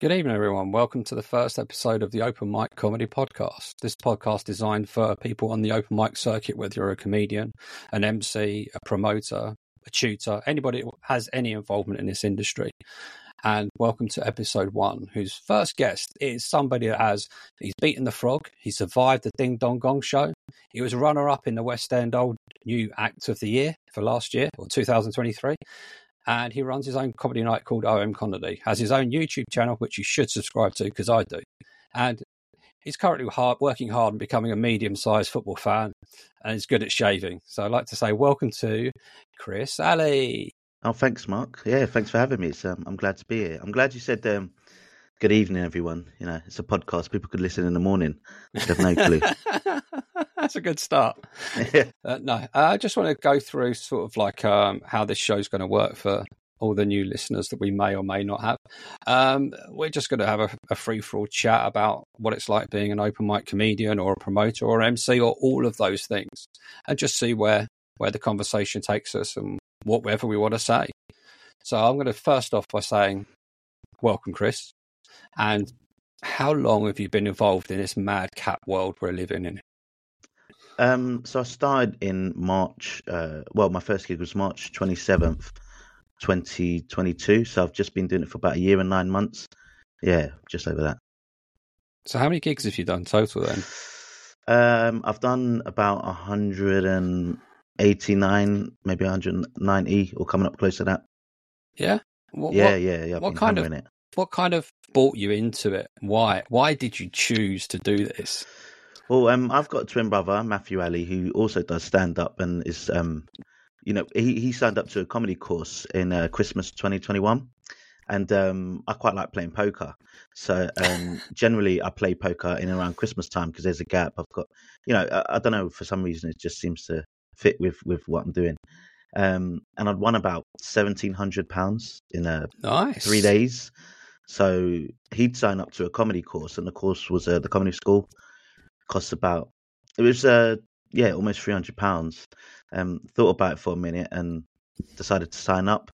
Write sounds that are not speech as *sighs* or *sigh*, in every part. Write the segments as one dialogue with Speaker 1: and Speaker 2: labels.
Speaker 1: Good evening, everyone. Welcome to the first episode of the Open Mic Comedy Podcast. This podcast designed for people on the open mic circuit, whether you're a comedian, an MC, a promoter, a tutor, anybody who has any involvement in this industry. And welcome to episode one, whose first guest is somebody that has he's beaten the frog, he survived the Ding Dong Gong show, he was runner up in the West End Old New Act of the Year for last year or 2023 and he runs his own comedy night called OM Comedy. Has his own YouTube channel, which you should subscribe to because I do. And he's currently hard, working hard and becoming a medium-sized football fan, and he's good at shaving. So I'd like to say welcome to Chris Ali.
Speaker 2: Oh, thanks, Marc. Yeah, thanks for having me. Um, I'm glad to be here. I'm glad you said um, good evening, everyone. You know, it's a podcast. People could listen in the morning. They have no clue. *laughs*
Speaker 1: That's a good start. *laughs* uh, no, I just want to go through sort of like um, how this show's going to work for all the new listeners that we may or may not have. Um, we're just going to have a, a free for all chat about what it's like being an open mic comedian or a promoter or MC or all of those things, and just see where where the conversation takes us and whatever we want to say. So I'm going to first off by saying, welcome, Chris. And how long have you been involved in this madcap world we're living in?
Speaker 2: Um, so I started in March. Uh, well, my first gig was March twenty seventh, twenty twenty two. So I've just been doing it for about a year and nine months. Yeah, just over that.
Speaker 1: So how many gigs have you done total then?
Speaker 2: Um, I've done about hundred and eighty nine, maybe hundred and ninety, or coming up close to that.
Speaker 1: Yeah.
Speaker 2: What, yeah, what, yeah, yeah. I've
Speaker 1: what kind of it. what kind of brought you into it? Why? Why did you choose to do this?
Speaker 2: Well, um, I've got a twin brother, Matthew Ali, who also does stand up and is, um, you know, he, he signed up to a comedy course in uh, Christmas 2021. And um, I quite like playing poker. So um, *laughs* generally, I play poker in around Christmas time because there's a gap. I've got, you know, I, I, don't know, for some reason, it just seems to fit with, with what I'm doing. Um, and I'd won about £1,700 in uh,
Speaker 1: nice.
Speaker 2: three days. So he'd sign up to a comedy course, and the course was uh, the comedy school cost about it was uh yeah almost three hundred pounds. Um, thought about it for a minute and decided to sign up.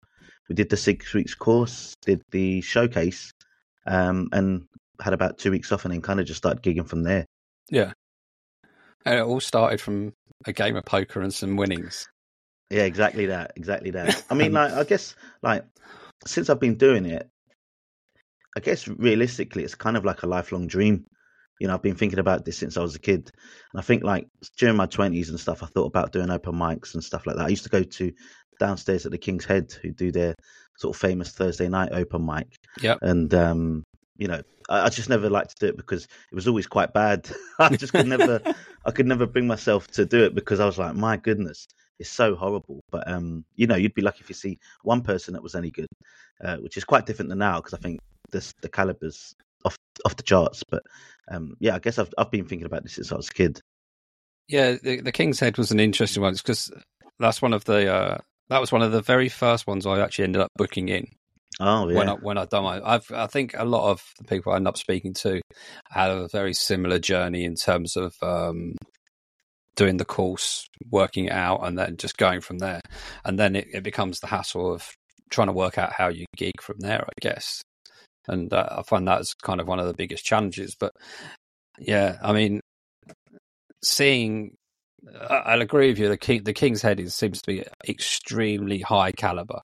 Speaker 2: We did the six weeks course, did the showcase, um, and had about two weeks off, and then kind of just started gigging from there.
Speaker 1: Yeah, and it all started from a game of poker and some winnings.
Speaker 2: Yeah, exactly that. Exactly that. I *laughs* mean, like, I guess, like, since I've been doing it, I guess realistically, it's kind of like a lifelong dream you know, I've been thinking about this since I was a kid. And I think like during my twenties and stuff, I thought about doing open mics and stuff like that. I used to go to downstairs at the King's Head who do their sort of famous Thursday night open mic.
Speaker 1: Yeah.
Speaker 2: And um, you know, I, I, just never liked to do it because it was always quite bad. *laughs* I just could never I could never bring myself to do it because I was like, my goodness, it's so horrible. But um, you know, you'd be lucky if you see one person that was any good, uh, which is quite different than now because I think this the calibers off off the charts. But um, yeah, I guess I've I've been thinking about this since I was a kid.
Speaker 1: Yeah, the, the King's Head was an interesting one because that's one of the uh, that was one of the very first ones I actually ended up booking in.
Speaker 2: Oh yeah.
Speaker 1: When I when I done my, I've I think a lot of the people I end up speaking to had a very similar journey in terms of um, doing the course, working it out, and then just going from there. And then it, it becomes the hassle of trying to work out how you gig from there, I guess and uh, I find that's kind of one of the biggest challenges. But yeah, I mean, seeing, I'll agree with you. The King, the King's Head is, seems to be extremely high caliber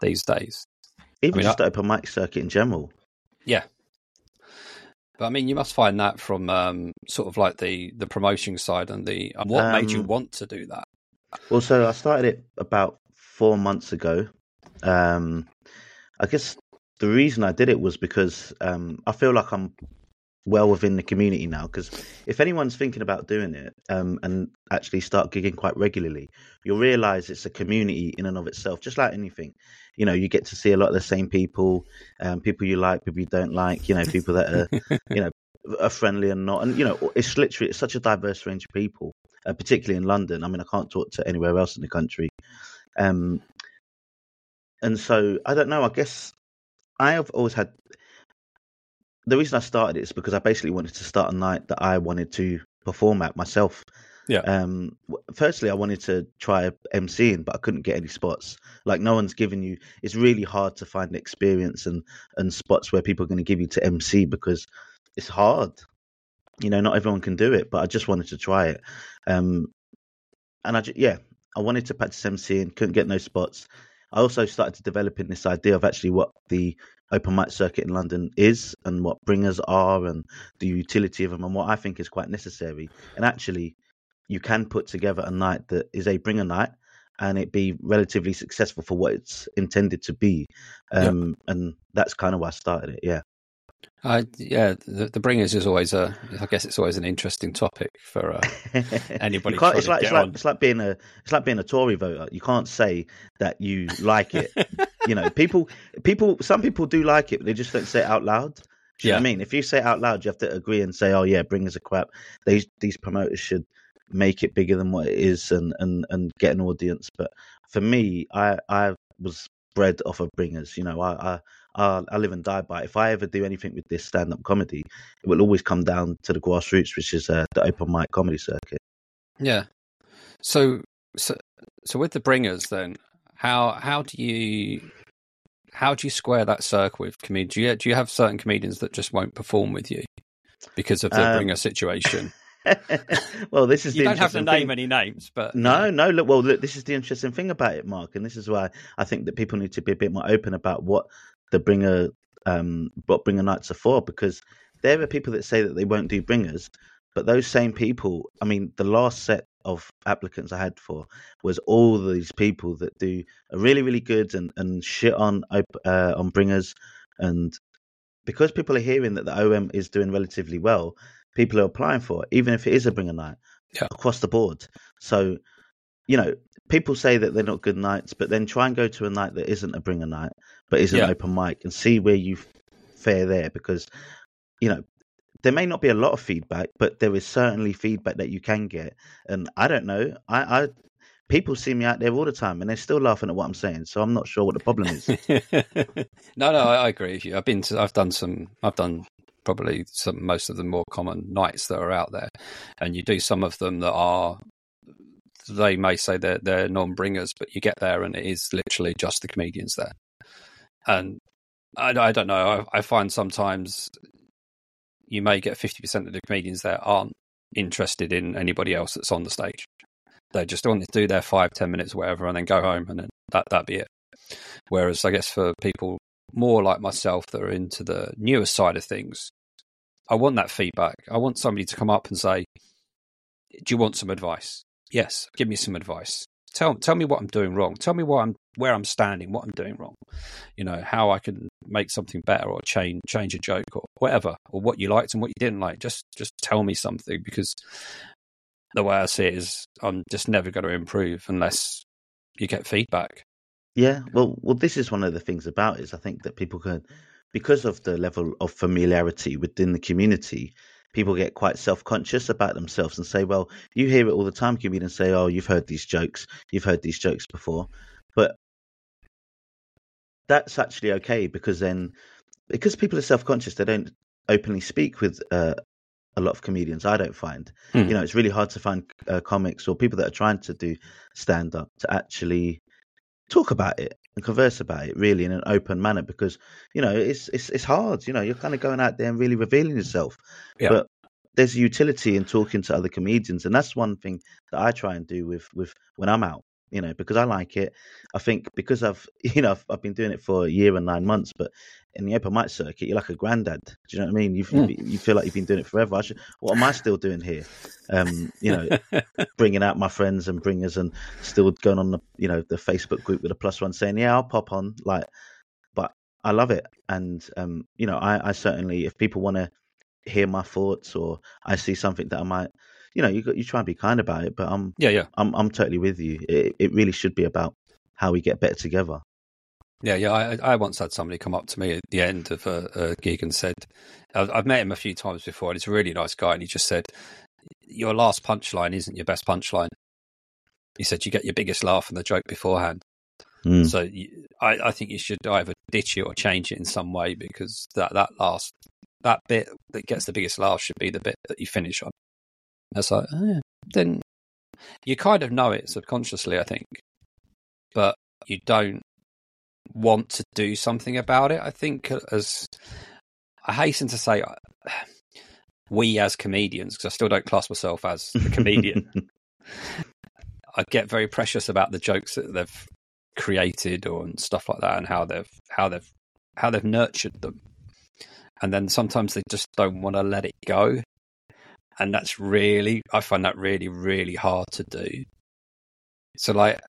Speaker 1: these days.
Speaker 2: Even I mean, just I, open mic circuit in general.
Speaker 1: Yeah, but I mean, you must find that from um, sort of like the the promotion side and the and what um, made you um, want to do that.
Speaker 2: Well, so I started it about four months ago. Um, I guess the reason I did it was because um, I feel like I'm well within the community now. Because if anyone's thinking about doing it um, and actually start gigging quite regularly, you'll realize it's a community in and of itself. Just like anything, you know, you get to see a lot of the same people, um, people you like, people you don't like. You know, people that are, you know, are friendly and not. And you know, it's literally it's such a diverse range of people, uh, particularly in London. I mean, I can't talk to anywhere else in the country. Um, and so I don't know. I guess I have always had the reason I started it is because I basically wanted to start a night that I wanted to perform at myself.
Speaker 1: Yeah.
Speaker 2: Um, firstly, I wanted to try MCing, but I couldn't get any spots. Like no one's giving you. It's really hard to find experience and and spots where people are going to give you to MC because it's hard. You know, not everyone can do it, but I just wanted to try it. Um, and I yeah, I wanted to practice MCing, couldn't get no spots. I also started to develop in this idea of actually what the open mic circuit in London is and what bringers are and the utility of them and what I think is quite necessary. And actually, you can put together a night that is a bringer night and it be relatively successful for what it's intended to be. Um, yep. And that's kind of why I started it. Yeah.
Speaker 1: Uh, yeah, the, the bringers is always a. I guess it's always an interesting topic for uh, *laughs* anybody.
Speaker 2: it's like it's like it's like being a it's like being a Tory voter. You can't say that you like it. *laughs* you know, people people some people do like it, but they just don't say it out loud. Do you yeah. I mean? If you say it out loud, you have to agree and say, "Oh yeah, bringers are crap." These these promoters should make it bigger than what it is and and and get an audience. But for me, I I was bred off of bringers. You know, I I I live and die by. If I ever do anything with this stand up comedy, it will always come down to the grassroots, which is uh, the open mic comedy circuit.
Speaker 1: Yeah. So so so with the bringers, then how how do you how do you square that circle with comedians? Do you, do you have certain comedians that just won't perform with you because of the um, bringer situation? *laughs*
Speaker 2: well, this is
Speaker 1: you
Speaker 2: don't
Speaker 1: have to name
Speaker 2: thing.
Speaker 1: any names, but
Speaker 2: no, no. Look, well, look, this is the interesting thing about it, Marc, and this is why I think that people need to be a bit more open about what the bringer, um, what bringer nights are for, because there are people that say that they won't do bringers, but those same people, I mean, the last set of applicants I had for was all these people that do a really, really good and and shit on uh, on bringers, and because people are hearing that the OM is doing relatively well, people are applying for, it, even if it is a bringer night
Speaker 1: yeah.
Speaker 2: across the board. So, you know, people say that they're not good nights, but then try and go to a night that isn't a bringer night, but is an yeah. open mic and see where you fare there because, you know, there may not be a lot of feedback, but there is certainly feedback that you can get. And I don't know, I, I people see me out there all the time and they're still laughing at what I'm saying. So I'm not sure what the problem is. *laughs*
Speaker 1: no, no, I, I, agree with you. I've been to, I've done some, I've done probably some most of the more common nights that are out there, and you do some of them that are they may say they're they're non-bringers, but you get there and it is literally just the comedians there, and I, I don't know. I, I find sometimes you may get fifty percent of the comedians there aren't interested in anybody else that's on the stage. They just want to do their five, ten minutes, whatever, and then go home, and then that that be it. Whereas I guess for people more like myself that are into the newer side of things, I want that feedback. I want somebody to come up and say, "Do you want some advice?" Yes, give me some advice. Tell tell me what I'm doing wrong. Tell me what I'm where I'm standing, what I'm doing wrong. You know how I can make something better or change change a joke or whatever, or what you liked and what you didn't like. Just just tell me something because the way I see it is, I'm just never going to improve unless you get feedback.
Speaker 2: Yeah, well, well, this is one of the things about it is I think that people can, because of the level of familiarity within the community, people get quite self-conscious about themselves and say, "Well, you hear it all the time." Comedians say, "Oh, you've heard these jokes, you've heard these jokes before," but that's actually okay because then, because people are self-conscious, they don't openly speak with uh, a lot of comedians. I don't find, mm. you know, it's really hard to find uh, comics or people that are trying to do stand-up to actually talk about it and converse about it really in an open manner because you know it's it's it's hard you know you're kind of going out there and really revealing yourself yeah. but there's a utility in talking to other comedians and that's one thing that I try and do with with when I'm out you know, because I like it. I think because I've, *laughs* you know, I've, I've, been doing it for a year and nine months, but in the open mic circuit, you're like a granddad. Do you know what I mean? You you feel like you've been doing it forever. Should, what am I still doing here? Um, you know, *laughs* bringing out my friends and bringers and still going on the, you know, the Facebook group with a plus one saying, yeah, I'll pop on. Like, but I love it. And, um, you know, I, I certainly, if people want to hear my thoughts or I see something that I might, you know, you you try and be kind about it, but I'm
Speaker 1: yeah, yeah,
Speaker 2: I'm I'm totally with you. It it really should be about how we get better together.
Speaker 1: Yeah, yeah. I, I once had somebody come up to me at the end of a, a gig and said, I've, I've, met him a few times before, and he's a really nice guy. And he just said, Your last punchline isn't your best punchline. He said, You get your biggest laugh from the joke beforehand. Mm. So you, I, I think you should either ditch it or change it in some way because that, that last, that bit that gets the biggest laugh should be the bit that you finish on. It's like, oh, yeah. then you kind of know it subconsciously, I think, but you don't want to do something about it. I think as I hasten to say, *sighs* we as comedians, because I still don't class myself as a comedian, *laughs* I get very precious about the jokes that they've created or and stuff like that, and how they've how they've how they've nurtured them. And then sometimes they just don't want to let it go. And that's really, I find that really, really hard to do. So, like,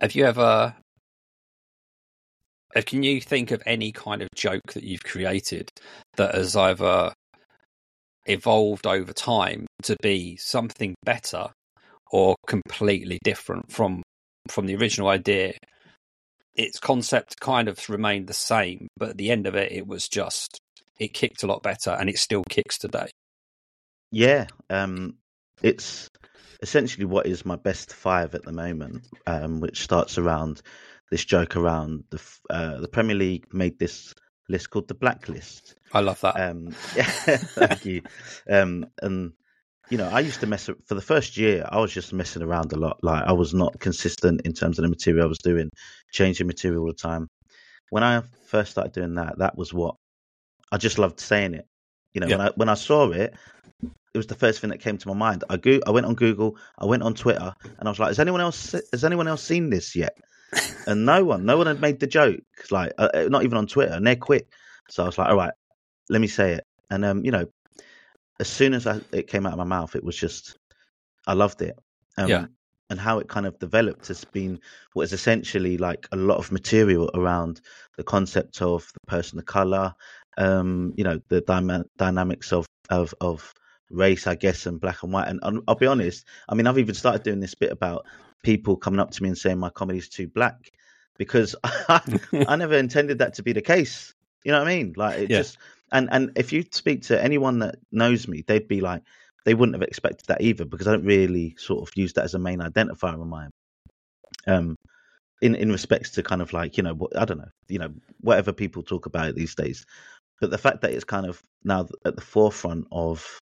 Speaker 1: have you ever, uh, can you think of any kind of joke that you've created that has either evolved over time to be something better or completely different from from the original idea its concept kind of remained the same, but at the end of it, it was just it kicked a lot better, and it still kicks today.
Speaker 2: Yeah, um, it's essentially what is my best five at the moment, um, which starts around this joke around the uh, the Premier League made this list called the Blacklist.
Speaker 1: I love that.
Speaker 2: Um, *laughs* yeah, thank you. Um, and you know, I used to mess up for the first year. I was just messing around a lot. Like I was not consistent in terms of the material I was doing, changing material all the time. When I first started doing that, that was what I just loved saying it. You know, yeah. when I when I saw it, it was the first thing that came to my mind. I go, I went on Google, I went on Twitter, and I was like, "Has anyone else has anyone else seen this yet?" *laughs* and no one, no one had made the joke. Like, uh, uh, not even on Twitter, and they're quick. So I was like, "All right, let me say it." And um, you know, as soon as I, it came out of my mouth, it was just I loved it.
Speaker 1: Um, yeah.
Speaker 2: And how it kind of developed has been what is essentially like a lot of material around the concept of the person of color, um, you know, the dyma- dynamics of, of of race, I guess, and black and white. And, I'll be honest, I mean, I've even started doing this bit about people coming up to me and saying my comedy's too black because *laughs* I, *laughs* I never intended that to be the case. You know what I mean? Like it yeah. just and and if you speak to anyone that knows me, they'd be like, they wouldn't have expected that either because I don't really sort of use that as a main identifier of mine. Um, in in respects to kind of like you know what I don't know, you know whatever people talk about these days, but the fact that it's kind of now at the forefront of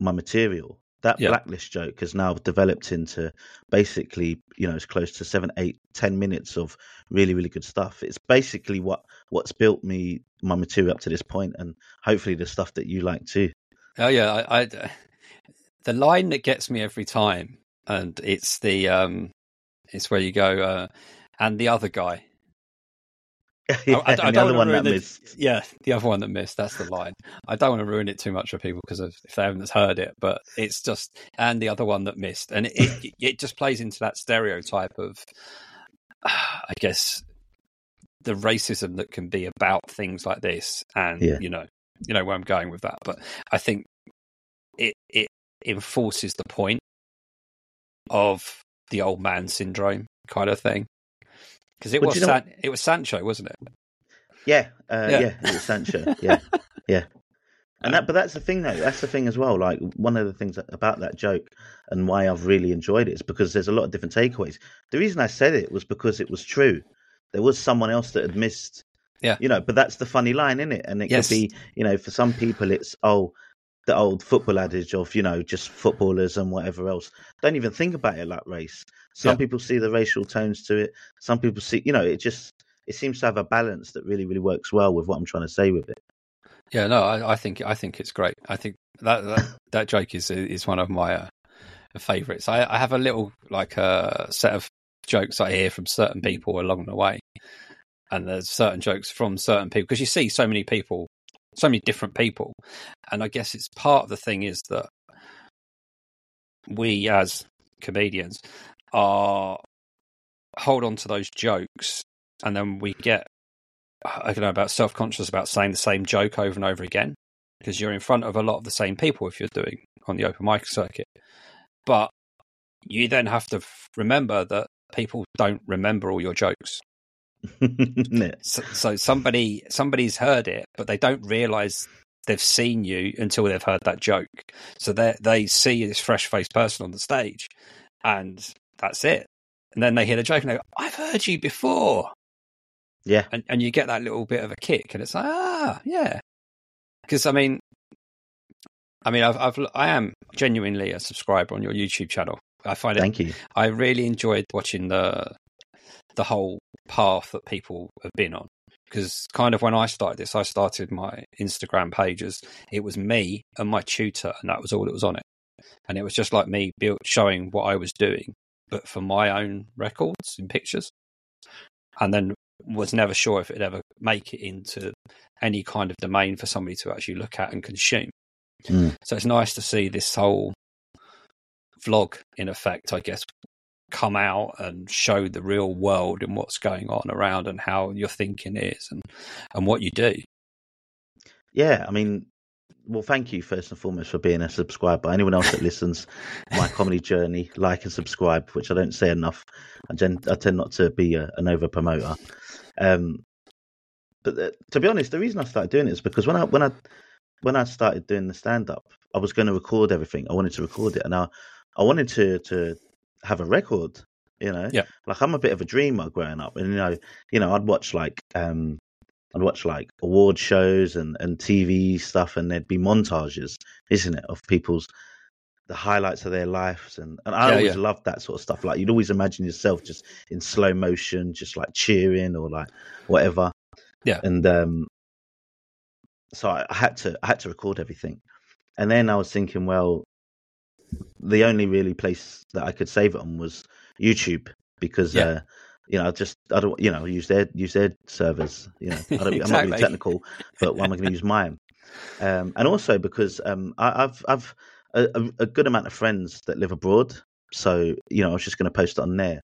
Speaker 2: my material. That yeah. blacklist joke has now developed into basically you know it's close to seven eight ten minutes of really really good stuff. It's basically what what's built me my material up to this point and hopefully the stuff that you like too.
Speaker 1: Oh yeah i, I the line that gets me every time and it's the um it's where you go uh and the other guy *laughs*
Speaker 2: yeah, I, I, I don't one that.
Speaker 1: Yeah, the other one that missed. That's the line. I don't want to ruin it too much for people because if they haven't heard it, but it's just and the other one that missed, and it it, it just plays into that stereotype of, *sighs* I guess, the racism that can be about things like this, and yeah. you know, you know where I'm going with that. But I think it it enforces the point of the old man syndrome kind of thing. Because it was San- it was Sancho, wasn't it?
Speaker 2: Yeah, uh, yeah, yeah, it was Sancho. Yeah, *laughs* yeah. And that, but that's the thing, though. That's the thing as well. Like one of the things about that joke and why I've really enjoyed it is because there's a lot of different takeaways. The reason I said it was because it was true. There was someone else that had missed.
Speaker 1: Yeah.
Speaker 2: You know, but that's the funny line, in it? And it yes. could be, you know, for some people, it's oh, the old football adage of you know just footballers and whatever else. Don't even think about it like race. Some yeah. people see the racial tones to it. Some people see, you know, it just it seems to have a balance that really, really works well with what I'm trying to say with it.
Speaker 1: Yeah, no, I, I think I think it's great. I think that that, *laughs* that joke is is one of my uh, favorites. I, I have a little like a uh, set of jokes I hear from certain people along the way, and there's certain jokes from certain people because you see so many people, so many different people, and I guess it's part of the thing is that we as comedians are hold on to those jokes and then we get I don't know about self conscious about saying the same joke over and over again because you're in front of a lot of the same people if you're doing on the open mic circuit. But you then have to remember that people don't remember all your jokes. *laughs* so, so, somebody somebody's heard it, but they don't realize they've seen you until they've heard that joke. So they they see this fresh faced person on the stage, and that's it. And then they hear the joke and they go, I've heard you before.
Speaker 2: Yeah.
Speaker 1: And, and you get that little bit of a kick and it's like, ah, yeah. Because, I mean, I mean, I've, I've I am genuinely a subscriber on your YouTube channel. I find it.
Speaker 2: Thank you.
Speaker 1: I really enjoyed watching the the whole path that people have been on. Because kind of when I started this, I started my Instagram pages. It was me and my tutor, and that was all that was on it. And it was just like me built, showing what I was doing, but for my own records and pictures. And then was never sure if it'd ever make it into any kind of domain for somebody to actually look at and consume.
Speaker 2: Mm.
Speaker 1: So it's nice to see this whole vlog, in effect, I guess, come out and show the real world and what's going on around and how your thinking is and, and what you do.
Speaker 2: Yeah, I mean, well, thank you first and foremost for being a subscriber. Anyone else that listens, my *laughs* comedy journey, like and subscribe, which I don't say enough. I, gen- I tend not to be a, an over promoter. Um, but the, to be honest, the reason I started doing it is because when I when I when I started doing the stand up, I was going to record everything. I wanted to record it, and I I wanted to to have a record. You know,
Speaker 1: Yeah.
Speaker 2: Like I'm a bit of a dreamer growing up, and you know, you know, I'd watch like um, I'd watch like award shows and and TV stuff, and there'd be montages, isn't it, of people's the highlights of their lives, and and I
Speaker 1: Yeah,
Speaker 2: always
Speaker 1: yeah.
Speaker 2: loved that sort of stuff. Like you'd always imagine yourself just in slow motion, just like cheering or like whatever.
Speaker 1: Yeah.
Speaker 2: and um, so I, I had to I had to record everything, and then I was thinking, well, the only really place that I could save it on was YouTube because
Speaker 1: Yeah.
Speaker 2: uh, you know I just I don't you know use their use their servers. You know I don't, I'm not really technical, but why am I going to use mine? Um, and also because um, I, I've I've a, a- a good amount of friends that live abroad, so you know I was just going to post it on there.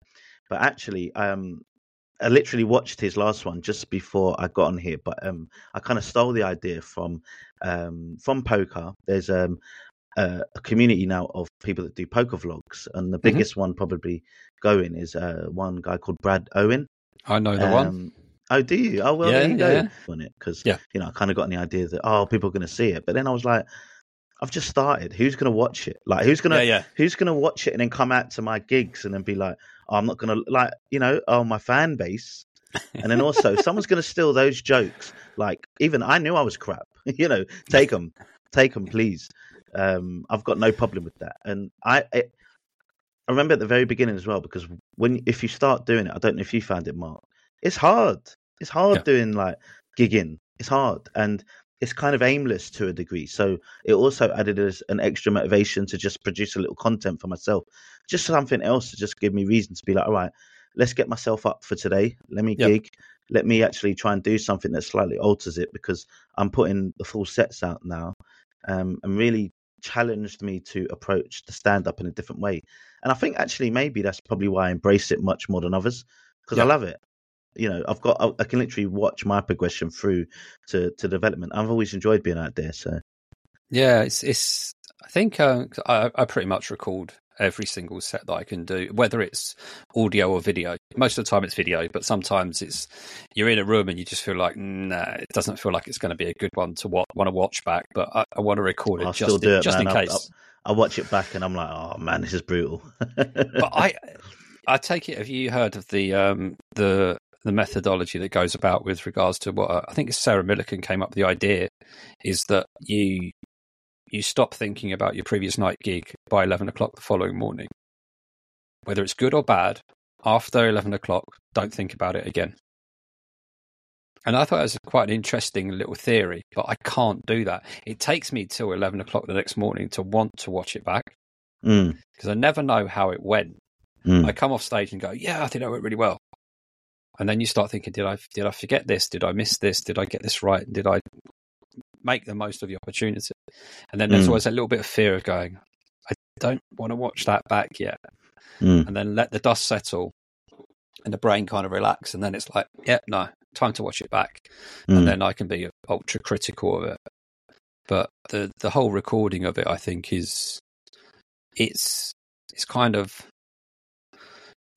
Speaker 2: But actually, um, I literally watched his last one just before I got on here, but um, I kind of stole the idea from um, from poker. There's um, a, a community now of people that do poker vlogs, and the biggest one probably going is uh, one guy called Brad Owen.
Speaker 1: I know the one.
Speaker 2: Um, Oh, do you? Oh, well,
Speaker 1: Yeah,
Speaker 2: there you go.
Speaker 1: yeah.
Speaker 2: On it because
Speaker 1: Yeah.
Speaker 2: you know I kind of got the idea that oh, people are going to see it, but then I was like, I've just started. Who's going to watch it? Like, who's going to
Speaker 1: Yeah, yeah.
Speaker 2: who's going to watch it and then come out to my gigs and then be like, oh, I'm not going to like, you know, oh, my fan base. And then also, *laughs* someone's going to steal those jokes. Like, even I knew I was crap. *laughs* you know, take them, take them, please. Um, I've got no problem with that. And I, it, I remember at the very beginning as well because when if you start doing it, I don't know if you found it, Marc. It's hard. It's hard
Speaker 1: Yeah.
Speaker 2: doing like gigging. It's hard and it's kind of aimless to a degree. So it also added as an extra motivation to just produce a little content for myself, just something else to just give me reason to be like, all right, let's get myself up for today. Let me
Speaker 1: Yeah.
Speaker 2: gig. Let me actually try and do something that slightly alters it because I'm putting the full sets out now, um, and really challenged me to approach the stand up in a different way. And I think actually maybe that's probably why I embrace it much more than others because I love it. You know, I've got I, I can literally watch my progression through to to development. I've always enjoyed being out there. So
Speaker 1: Yeah, it's it's. I think uh, I, I pretty much record every single set that I can do, whether it's audio or video. Most of the time it's video, but sometimes it's you're in a room and you just feel like, nah, it doesn't feel like it's going to be a good one to wa- want to watch back. But I, I want to record it
Speaker 2: I'll
Speaker 1: just in,
Speaker 2: it,
Speaker 1: just in case.
Speaker 2: I watch it back and I'm like, oh man, this is brutal. *laughs*
Speaker 1: but I I take it. Have you heard of the um the the methodology that goes about with regards to what uh, I think Sarah Millican came up with the idea is that you you stop thinking about your previous night gig by eleven o'clock the following morning, whether it's good or bad. After eleven o'clock, don't think about it again. And I thought it was quite an interesting little theory, but I can't do that. It takes me till eleven o'clock the next morning to want to watch it back
Speaker 2: Mm,
Speaker 1: because I never know how it went.
Speaker 2: mm.
Speaker 1: I come off stage and go, "Yeah, I think that went really well." And then you start thinking, "Did I did I forget this? Did I miss this? Did I get this right? Did I make the most of the opportunity?" And then there's
Speaker 2: Mm.
Speaker 1: always a little bit of fear of going, "I don't want to watch that back yet,"
Speaker 2: Mm.
Speaker 1: and then let the dust settle, and the brain kind of relax, and then it's like, "Yeah, no, time to watch it back,"
Speaker 2: Mm.
Speaker 1: and then I can be ultra critical of it. But the the whole recording of it, I think, is it's it's kind of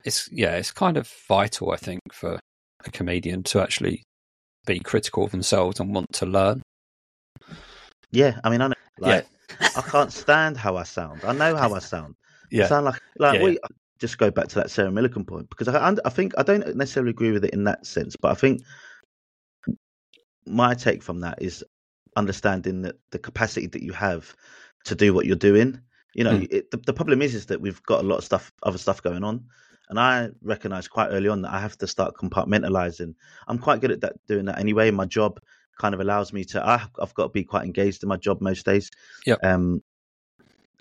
Speaker 1: it's yeah, it's kind of vital, I think, for a comedian to actually be critical of themselves and want to learn.
Speaker 2: Yeah, I mean, I know. Like, I can't stand how I sound. I know how I *laughs* sound. I
Speaker 1: Yeah,
Speaker 2: sound like like
Speaker 1: Yeah,
Speaker 2: we just go back to that Sarah Millican point because I I think I don't necessarily agree with it in that sense, but I think my take from that is understanding that the capacity that you have to do what you're doing. You know,
Speaker 1: Mm.
Speaker 2: it, the, the problem is is that we've got a lot of stuff, other stuff going on, and I recognise quite early on that I have to start compartmentalising. I'm quite good at that, doing that anyway. My job kind of allows me to. I, I've got to be quite engaged in my job most days.
Speaker 1: Yeah.
Speaker 2: Um.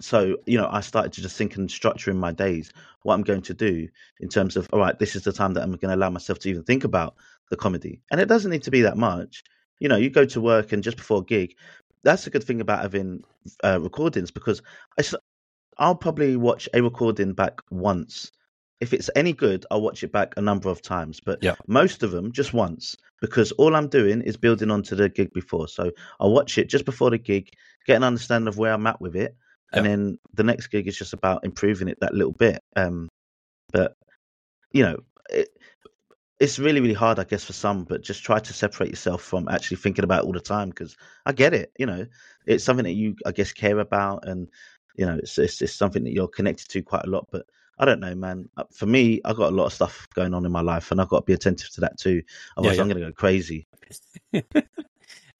Speaker 2: So you know, I started to just think and structure in my days what I'm going to do in terms of all right, this is the time that I'm going to allow myself to even think about the comedy, and it doesn't need to be that much. You know, you go to work and just before a gig, that's a good thing about having uh, recordings because I'll probably watch a recording back once. If it's any good, I'll watch it back a number of times, but
Speaker 1: Yeah.
Speaker 2: most of them just once because all I'm doing is building onto the gig before. So I'll watch it just before the gig, get an understanding of where I'm at with it, and
Speaker 1: Yeah.
Speaker 2: then the next gig is just about improving it that little bit. Um, but you know, it, it's really really hard, I guess, for some. But just try to separate yourself from actually thinking about it all the time because I get it. You know, it's something that you, I guess, care about, and you know, it's, it's it's something that you're connected to quite a lot. But I don't know, man. Uh, For me, I've got a lot of stuff going on in my life, and I've got to be attentive to that too. Otherwise,
Speaker 1: yeah.
Speaker 2: I'm going to go crazy. *laughs*
Speaker 1: it,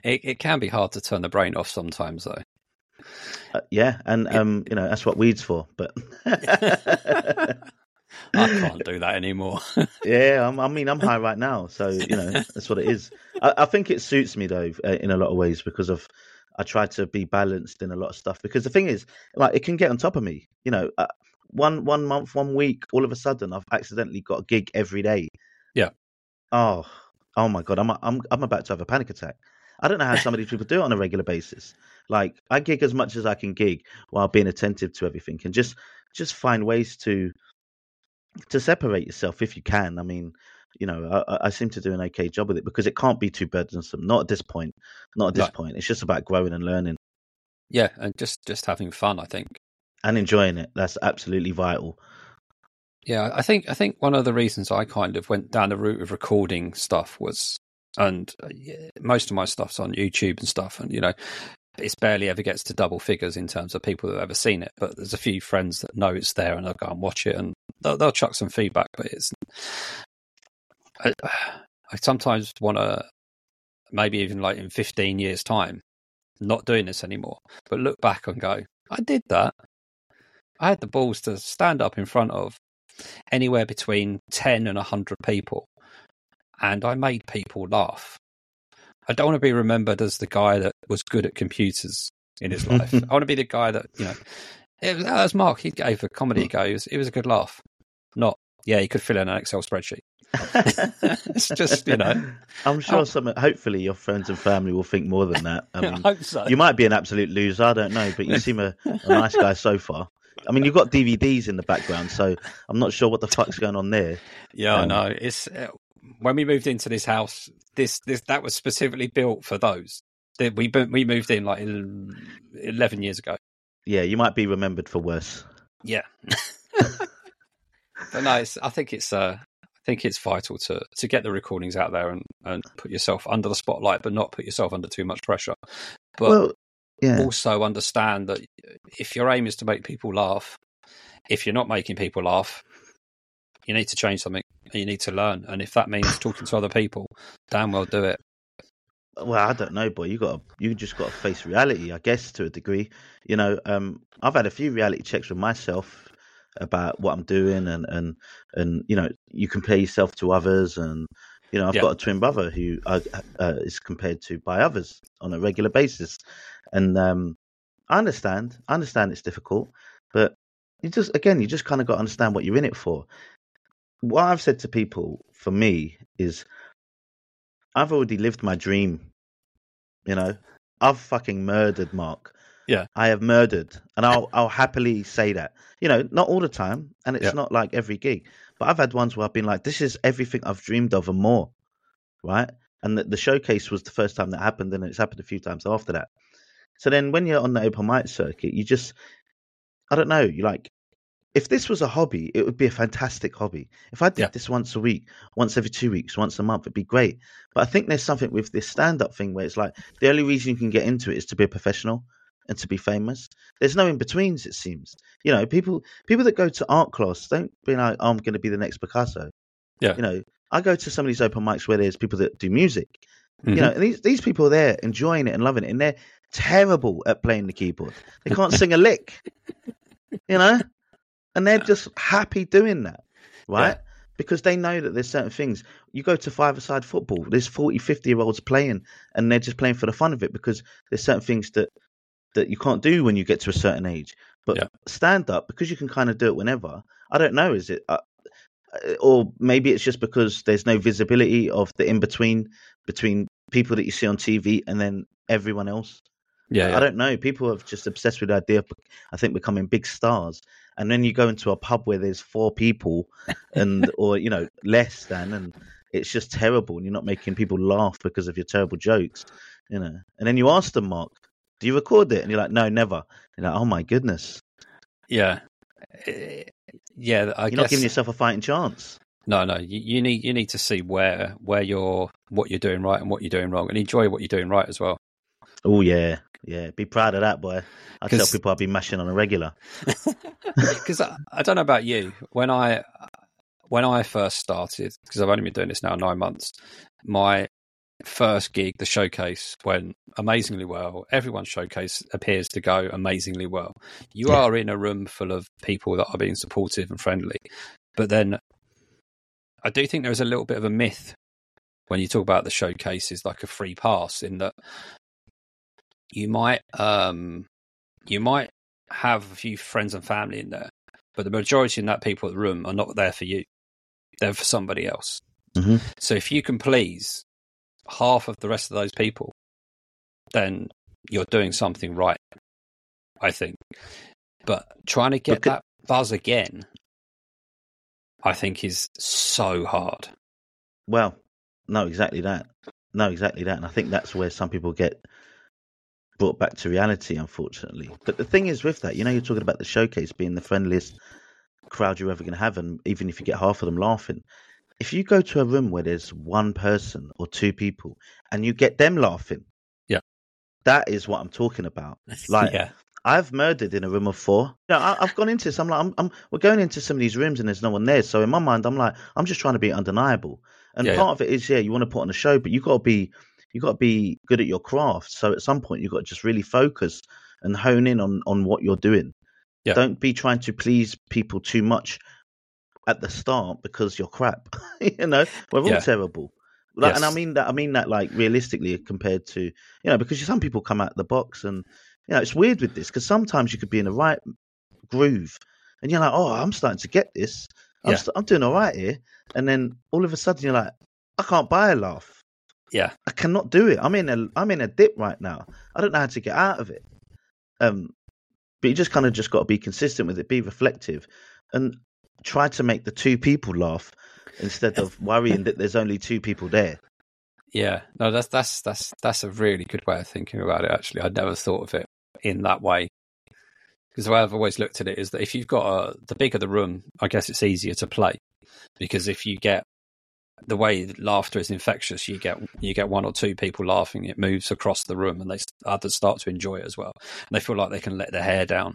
Speaker 1: it can be hard to turn the brain off sometimes, though.
Speaker 2: Uh, yeah, and um, you know, that's what weed's for. But *laughs*
Speaker 1: I *laughs* can't do that anymore.
Speaker 2: yeah, I'm, I mean, I'm high right now, so you know that's what it is. I, I think it suits me though uh, in a lot of ways because of I try to be balanced in a lot of stuff. Because the thing is, like, it can get on top of me. You know, uh, one one month, one week, all of a sudden, I've accidentally got a gig every day.
Speaker 1: Yeah.
Speaker 2: Oh, oh my god, I'm I'm I'm about to have a panic attack. I don't know how some of these people do it on a regular basis. Like, I gig as much as I can gig while being attentive to everything, and just just find ways to to separate yourself if you can. I mean, you know, I, I seem to do an okay job with it because it can't be too burdensome. Not at this point. Not at this
Speaker 1: Right.
Speaker 2: point. It's just about growing and learning
Speaker 1: yeah, and just just having fun. I think.
Speaker 2: And enjoying it. That's absolutely vital.
Speaker 1: Yeah, I think I think one of the reasons I kind of went down the route of recording stuff was, and uh, most of my stuff's on YouTube and stuff, and you know, it's barely ever gets to double figures in terms of people have ever seen it. But there's a few friends that know it's there, and they'll go and watch it, and they'll, they'll chuck some feedback. But it's, I, I sometimes want to, maybe even like in 15 years' time, not doing this anymore, but look back and go, I did that. I had the balls to stand up in front of anywhere between 10 and 100 people and I made people laugh. I don't want to be remembered as the guy that was good at computers in his life. *laughs* I want to be the guy that, you know, it was, as Marc, he gave a comedy go. It was, it was a good laugh. Not, yeah, he could fill in an Excel spreadsheet. *laughs* it's just, you know,
Speaker 2: I'm sure
Speaker 1: Oh.
Speaker 2: some. Hopefully, your friends and family will think more than that. I *laughs*
Speaker 1: I hope so.
Speaker 2: you might be an absolute loser. I don't know, but you seem a, a nice guy so far. I mean, you've got DVDs in the background, so I'm not sure what the fuck's going on there.
Speaker 1: Yeah, I
Speaker 2: Um,
Speaker 1: know. It's uh, when we moved into this house. This this that was specifically built for those. That We we moved in like eleven years ago.
Speaker 2: Yeah, you might be remembered for worse.
Speaker 1: Yeah, but no, it's, I think it's uh, I think it's vital to to get the recordings out there and and put yourself under the spotlight, but not put yourself under too much pressure. But
Speaker 2: well, yeah,
Speaker 1: also understand that if your aim is to make people laugh, if you're not making people laugh, you need to change something. and You need to learn, and if that means talking to other people, damn well do it.
Speaker 2: well, I don't know, boy. You got you just got to face reality, I guess, to a degree. You know, um, I've had a few reality checks with myself about what I'm doing, and and and you know, you compare yourself to others, and you know, I've
Speaker 1: Yeah.
Speaker 2: got a twin brother who uh, uh, is compared to by others on a regular basis, and um, I understand, I understand it's difficult, but you just again, you just kind of got to understand what you're in it for. What I've said to people for me is I've already lived my dream. You know, I've fucking murdered Marc.
Speaker 1: Yeah.
Speaker 2: I have murdered, and I'll I'll happily say that. You know, not all the time, and it's
Speaker 1: Yeah.
Speaker 2: not like every gig, but I've had ones where I've been like, "This is everything I've dreamed of and more," right? And the, the showcase was the first time that happened, and it's happened a few times after that. So then, when you're on the open mic circuit, you just, I don't know, you like, if this was a hobby, it would be a fantastic hobby. If I did
Speaker 1: Yeah.
Speaker 2: this once a week, once every two weeks, once a month, it'd be great. But I think there's something with this stand up thing where it's like the only reason you can get into it is to be a professional and to be famous. There's no in betweens, it seems. You know, people people that go to art class don't be like, oh, I'm going to be the next Picasso.
Speaker 1: Yeah.
Speaker 2: You know, I go to some of these open mics where there's people that do music.
Speaker 1: Mhm.
Speaker 2: You know, and these these people are there enjoying it and loving it, and they're terrible at playing the keyboard. They can't sing a *laughs* lick, you know, and they're just happy doing that, right? Yeah. Because they know that there's certain things. You go to five-a-side football, there's 40, 50 year olds playing, and they're just playing for the fun of it because there's certain things that that you can't do when you get to a certain age. But yeah. stand up, because you can kind of do it whenever. I don't know. Is it? Uh, uh, or maybe it's just because there's no visibility of the in between between people that you see on TV and then everyone else. Yeah, yeah, I don't know. People are just obsessed with the idea of, I think, becoming big stars. And then you go into a pub where there's four people, and *laughs* or you know less than, and it's just terrible. And you're not making people laugh because of your terrible jokes, you know. And then you ask them, Marc, do you record it? And you're like, no, never. You're like, oh my goodness.
Speaker 1: Yeah, eh, yeah. I
Speaker 2: you're
Speaker 1: guess...
Speaker 2: not giving yourself a fighting chance.
Speaker 1: No, no. You, you, need you need to see where where you're what you're doing right and what you're doing wrong, and enjoy what you're doing right as well.
Speaker 2: Oh yeah, yeah. Be proud of that, boy. I tell people I'll be mashing on a regular. *laughs*
Speaker 1: Because I, I don't know about you. When I when I first started, because I've only been doing this now nine months, my first gig, the showcase, went amazingly well. Everyone's showcase appears to go amazingly well. You yeah. are in a room full of people that are being supportive and friendly, but then I do think there's a little bit of a myth when you talk about the showcases, like a free pass, in that you might um, you might have a few friends and family in there, but the majority in that people in the room are not there for you; they're for somebody else. Mm-hmm. So if you can please half of the rest of those people, then you're doing something right. I think, but trying to get that buzz again I think is so hard.
Speaker 2: Well, no, exactly that. No, exactly that. And I think that's where some people get brought back to reality, unfortunately. But the thing is with that, you know, you're talking about the showcase being the friendliest crowd you're ever going to have, and even if you get half of them laughing, if you go to a room where there's one person or two people and you get them laughing,
Speaker 1: yeah,
Speaker 2: that is what I'm talking about. *laughs* Like, yeah. I've murdered in a room of four. You know, I, have gone into this. I'm like, I'm, I'm, we're going into some of these rooms and there's no one there. So in my mind, I'm like, I'm just trying to be undeniable. And yeah, part yeah. of it is, yeah, you want to put on a show, but you got to be, you got to be good at your craft. So at some point, you got to just really focus and hone in on on what you're doing. Yeah. Don't be trying to please people too much at the start because you're crap. *laughs* you know, we're all yeah. terrible. Like, yes. And I mean that. I mean that like realistically compared to you know because some people come out the box and you know, it's weird with this because sometimes you could be in the right groove and you're like, oh, I'm starting to get this. I'm, yeah. st- I'm doing all right here. And then all of a sudden you're like, I can't buy a laugh.
Speaker 1: Yeah.
Speaker 2: I cannot do it. I'm in a I'm in a dip right now. I don't know how to get out of it. Um but you just kind of just got to be consistent with it, be reflective and try to make the two people laugh instead of *laughs* worrying that there's only two people there.
Speaker 1: Yeah, no, that's that's that's that's a really good way of thinking about it. Actually, I'd never thought of it in that way. Because the way I've always looked at it is that if you've got a, the bigger the room, I guess it's easier to play. Because if you get the way laughter is infectious, you get you get one or two people laughing, it moves across the room, and they others start to enjoy it as well. And they feel like they can let their hair down.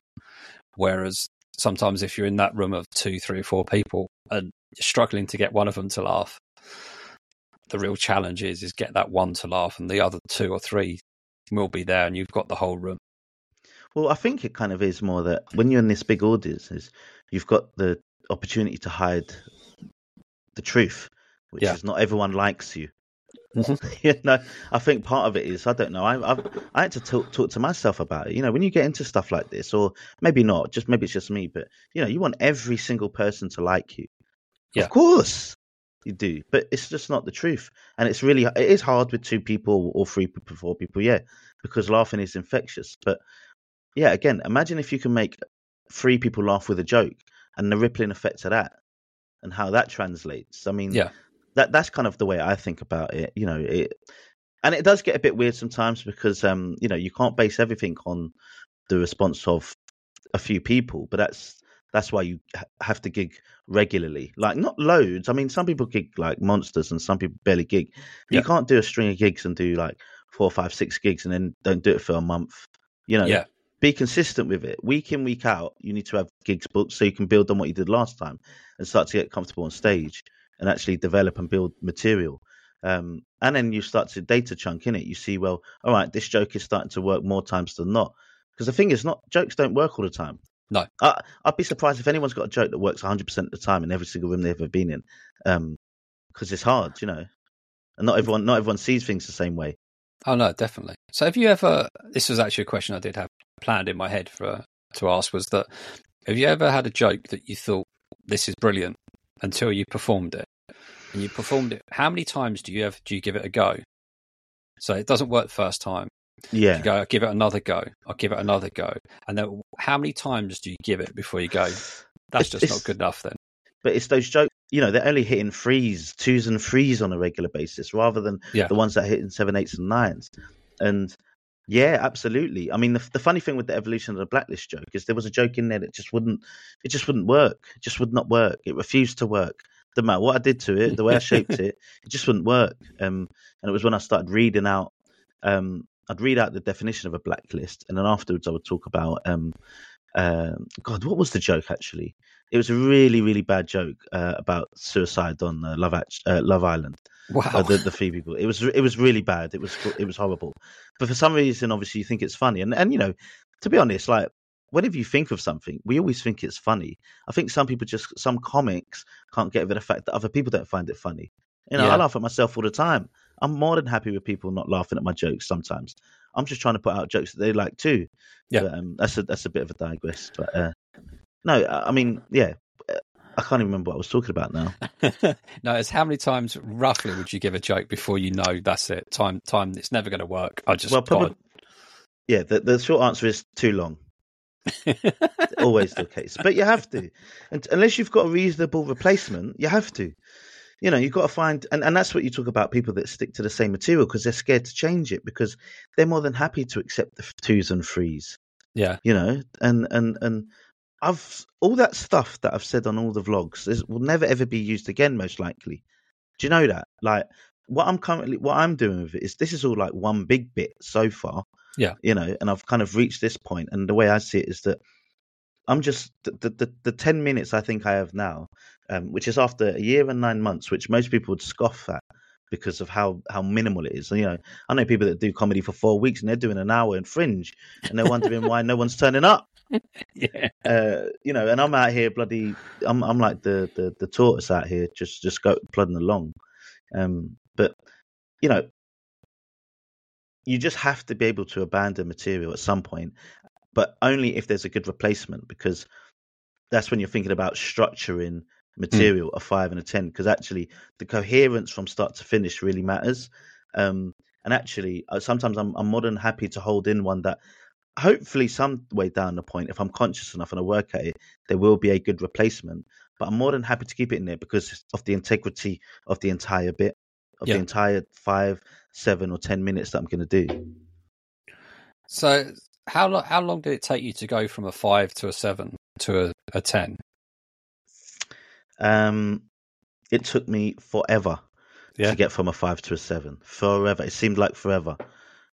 Speaker 1: Whereas sometimes if you're in that room of two, three, or four people and you're struggling to get one of them to laugh, the real challenge is is get that one to laugh, and the other two or three will be there, and you've got the whole room.
Speaker 2: Well, I think it kind of is more that when you're in this big audience, is you've got the opportunity to hide the truth, which yeah. is not everyone likes you. Mm-hmm. *laughs* you know, I think part of it is I don't know. I I've, i had to talk, talk to myself about it. You know, when you get into stuff like this, or maybe not, just maybe it's just me, but you know, you want every single person to like you. Yeah. Of course, you do, but it's just not the truth. And it's really it is hard with two people or three people, four people, yeah, because laughing is infectious. But yeah, again, imagine if you can make three people laugh with a joke and the rippling effect of that and how that translates. I mean,
Speaker 1: yeah,
Speaker 2: that that's kind of the way I think about it. You know, it and it does get a bit weird sometimes because um, you know, you can't base everything on the response of a few people, but that's that's why you have to gig regularly. Like not loads. I mean, some people gig like monsters, and some people barely gig. Yeah. You can't do a string of gigs and do like four, five, six gigs, and then don't do it for a month. You know,
Speaker 1: yeah.
Speaker 2: Be consistent with it. Week in, week out, you need to have gigs booked so you can build on what you did last time and start to get comfortable on stage and actually develop and build material. Um, and then you start to data chunk in it. You see, well, all right, this joke is starting to work more times than not. Because the thing is, not jokes don't work all the time.
Speaker 1: No.
Speaker 2: I, I'd be surprised if anyone's got a joke that works 100% of the time in every single room they've ever been in. Because it's hard, you know. And not everyone, not everyone sees things the same way.
Speaker 1: Oh no, definitely. So have you ever? This was actually a question I did have planned in my head for to ask. Was that have you ever had a joke that you thought this is brilliant until you performed it, and you performed it? How many times do you ever do you give it a go? So it doesn't work the first time.
Speaker 2: Yeah.
Speaker 1: You go, I'll give it another go. I'll give it another go. And then how many times do you give it before you go? That's just
Speaker 2: it's-
Speaker 1: not good enough then.
Speaker 2: But it's those jokes, you know, they're only hitting threes, twos, and threes on a regular basis rather than
Speaker 1: Yeah.
Speaker 2: the ones that are hitting seven, eights, and nines. And yeah, absolutely. I mean, the, the funny thing with the evolution of the blacklist joke is there was a joke in there that just wouldn't, it just wouldn't work. It just would not work. It refused to work. Doesn't matter what I did to it, the way I shaped it, *laughs* it just wouldn't work. Um, and it was when I started reading out, um, I'd read out the definition of a blacklist, and then afterwards I would talk about, um, um, God, what was the joke actually? It was a really, really bad joke uh, about suicide on uh, Love uh, Love Island.
Speaker 1: Wow.
Speaker 2: Uh, the, the three people. It was it was really bad. It was it was horrible. But for some reason, obviously, you think it's funny. And and you know, to be honest, like whenever you think of something, we always think it's funny. I think some people just some comics can't get over the fact that other people don't find it funny. You know,
Speaker 1: Yeah.
Speaker 2: I laugh at myself all the time. I'm more than happy with people not laughing at my jokes sometimes. I'm just trying to put out jokes that they like too.
Speaker 1: Yeah.
Speaker 2: But, um, that's a that's a bit of a digress. But uh, no, I mean, yeah, I can't even remember what I was talking about now. *laughs*
Speaker 1: no, it's how many times roughly would you give a joke before you know that's it? Time, time. It's never going to work. I just
Speaker 2: well,
Speaker 1: gotta-
Speaker 2: probably, yeah. The, the short answer is too long. *laughs* Always the case, but you have to, and unless you've got a reasonable replacement, you have to. You know, you've got to find, and, and that's what you talk about people that stick to the same material because they're scared to change it because they're more than happy to accept the twos and threes.
Speaker 1: yeah,
Speaker 2: You know, and and and I've all that stuff that I've said on all the vlogs is, will never ever be used again, most likely. Do you know that? Like, what I'm currently, what I'm doing with it is this is all like one big bit so far.
Speaker 1: Yeah.
Speaker 2: You know, and I've kind of reached this point, and the way I see it is that I'm just the the, the, ten minutes I think I have now, um, which is after a year and nine months, which most people would scoff at because of how how minimal it is. And, you know, I know people that do comedy for four weeks and they're doing an hour in Fringe, and they're wondering why no one's turning up *laughs*
Speaker 1: yeah,
Speaker 2: uh, you know, and I'm out here bloody. I'm I'm like the the, the tortoise out here, just just go plodding along. Um, but you know, you just have to be able to abandon material at some point, but only if there's a good replacement, because that's when you're thinking about structuring material a five and a ten, because actually the coherence from start to finish really matters. Um, and actually, uh, sometimes I'm I'm more than happy to hold in one that hopefully some way down the point, if I'm conscious enough and I work at it, there will be a good replacement. But I'm more than happy to keep it in there because of the integrity of the entire bit, of
Speaker 1: Yeah.
Speaker 2: the entire five, seven, or ten minutes that I'm going to do.
Speaker 1: So how long? How long did it take you to go from a five to a seven to a, a ten?
Speaker 2: Um, it took me forever
Speaker 1: Yeah.
Speaker 2: to get from a five to a seven. Forever. It seemed like forever,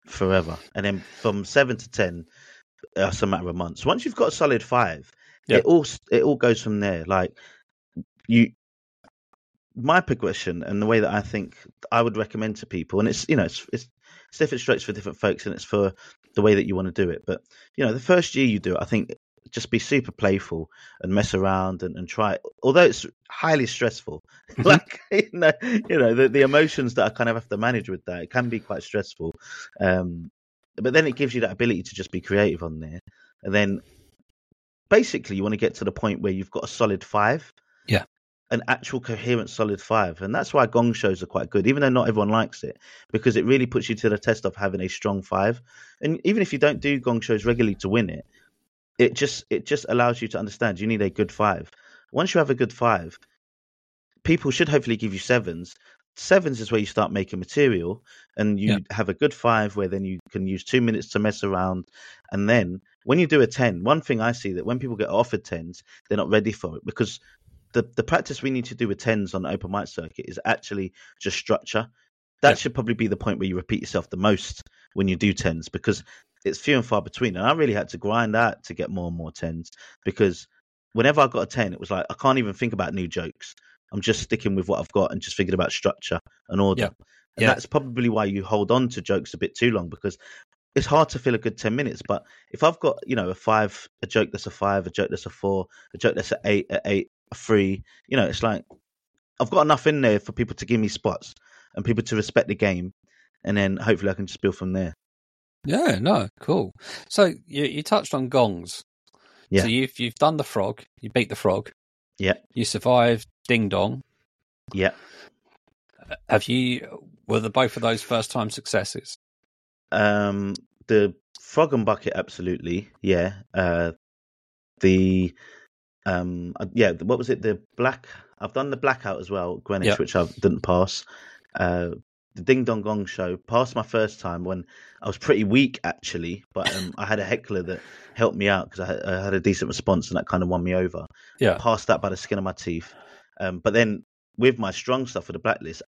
Speaker 2: forever. And then from seven to ten, uh, that's a matter of months. Once you've got a solid five,
Speaker 1: Yeah.
Speaker 2: it all it all goes from there. Like you, my progression and the way that I think I would recommend to people, and it's you know it's it's, it's different strokes for different folks, and it's for the way that you want to do it. But you know, the first year you do it, I think just be super playful and mess around and, and try it. Although it's highly stressful, *laughs* like you know, you know the, the emotions that I kind of have to manage with that, it can be quite stressful. Um, but then it gives you that ability to just be creative on there, and then basically you want to get to the point where you've got a solid five.
Speaker 1: Yeah.
Speaker 2: An actual coherent solid five. And that's why gong shows are quite good, even though not everyone likes it, because it really puts you to the test of having a strong five. And even if you don't do gong shows regularly to win it, it just it just allows you to understand you need a good five. Once you have a good five, people should hopefully give you sevens. Sevens is where you start making material, and you
Speaker 1: Yeah.
Speaker 2: have a good five where then you can use two minutes to mess around, and then when you do a ten, one thing I see that when people get offered tens, they're not ready for it because the the practice we need to do with tens on the open mic circuit is actually just structure. That
Speaker 1: Yeah.
Speaker 2: should probably be the point where you repeat yourself the most when you do tens because it's few and far between. And I really had to grind out to get more and more tens because whenever I got a ten, it was like I can't even think about new jokes. I'm just sticking with what I've got and just thinking about structure and order.
Speaker 1: Yeah.
Speaker 2: And
Speaker 1: Yeah.
Speaker 2: that's probably why you hold on to jokes a bit too long because it's hard to fill a good 10 minutes. But if I've got, you know, a five, a joke that's a five, a joke that's a four, a joke that's a eight, a eight, a three, you know, it's like I've got enough in there for people to give me spots and people to respect the game. And then hopefully I can just build from there.
Speaker 1: Yeah, no, cool. So you you touched on gongs.
Speaker 2: Yeah.
Speaker 1: So you've you've done the frog. You beat the frog.
Speaker 2: Yeah.
Speaker 1: You survived Ding Dong.
Speaker 2: Yeah.
Speaker 1: Have you? Were the both of those first time successes?
Speaker 2: Um, the frog and bucket, absolutely. Yeah. Uh, the um, uh, yeah. What was it? The black. I've done the blackout as well, Greenwich,
Speaker 1: Yeah.
Speaker 2: which I didn't pass. Uh, the Ding Dong Gong show passed my first time when I was pretty weak actually, but um, I had a heckler that helped me out because I, had- I had a decent response and that kind of won me over.
Speaker 1: Yeah.
Speaker 2: passed that by the skin of my teeth. Um, but then with my strong stuff for the blacklist,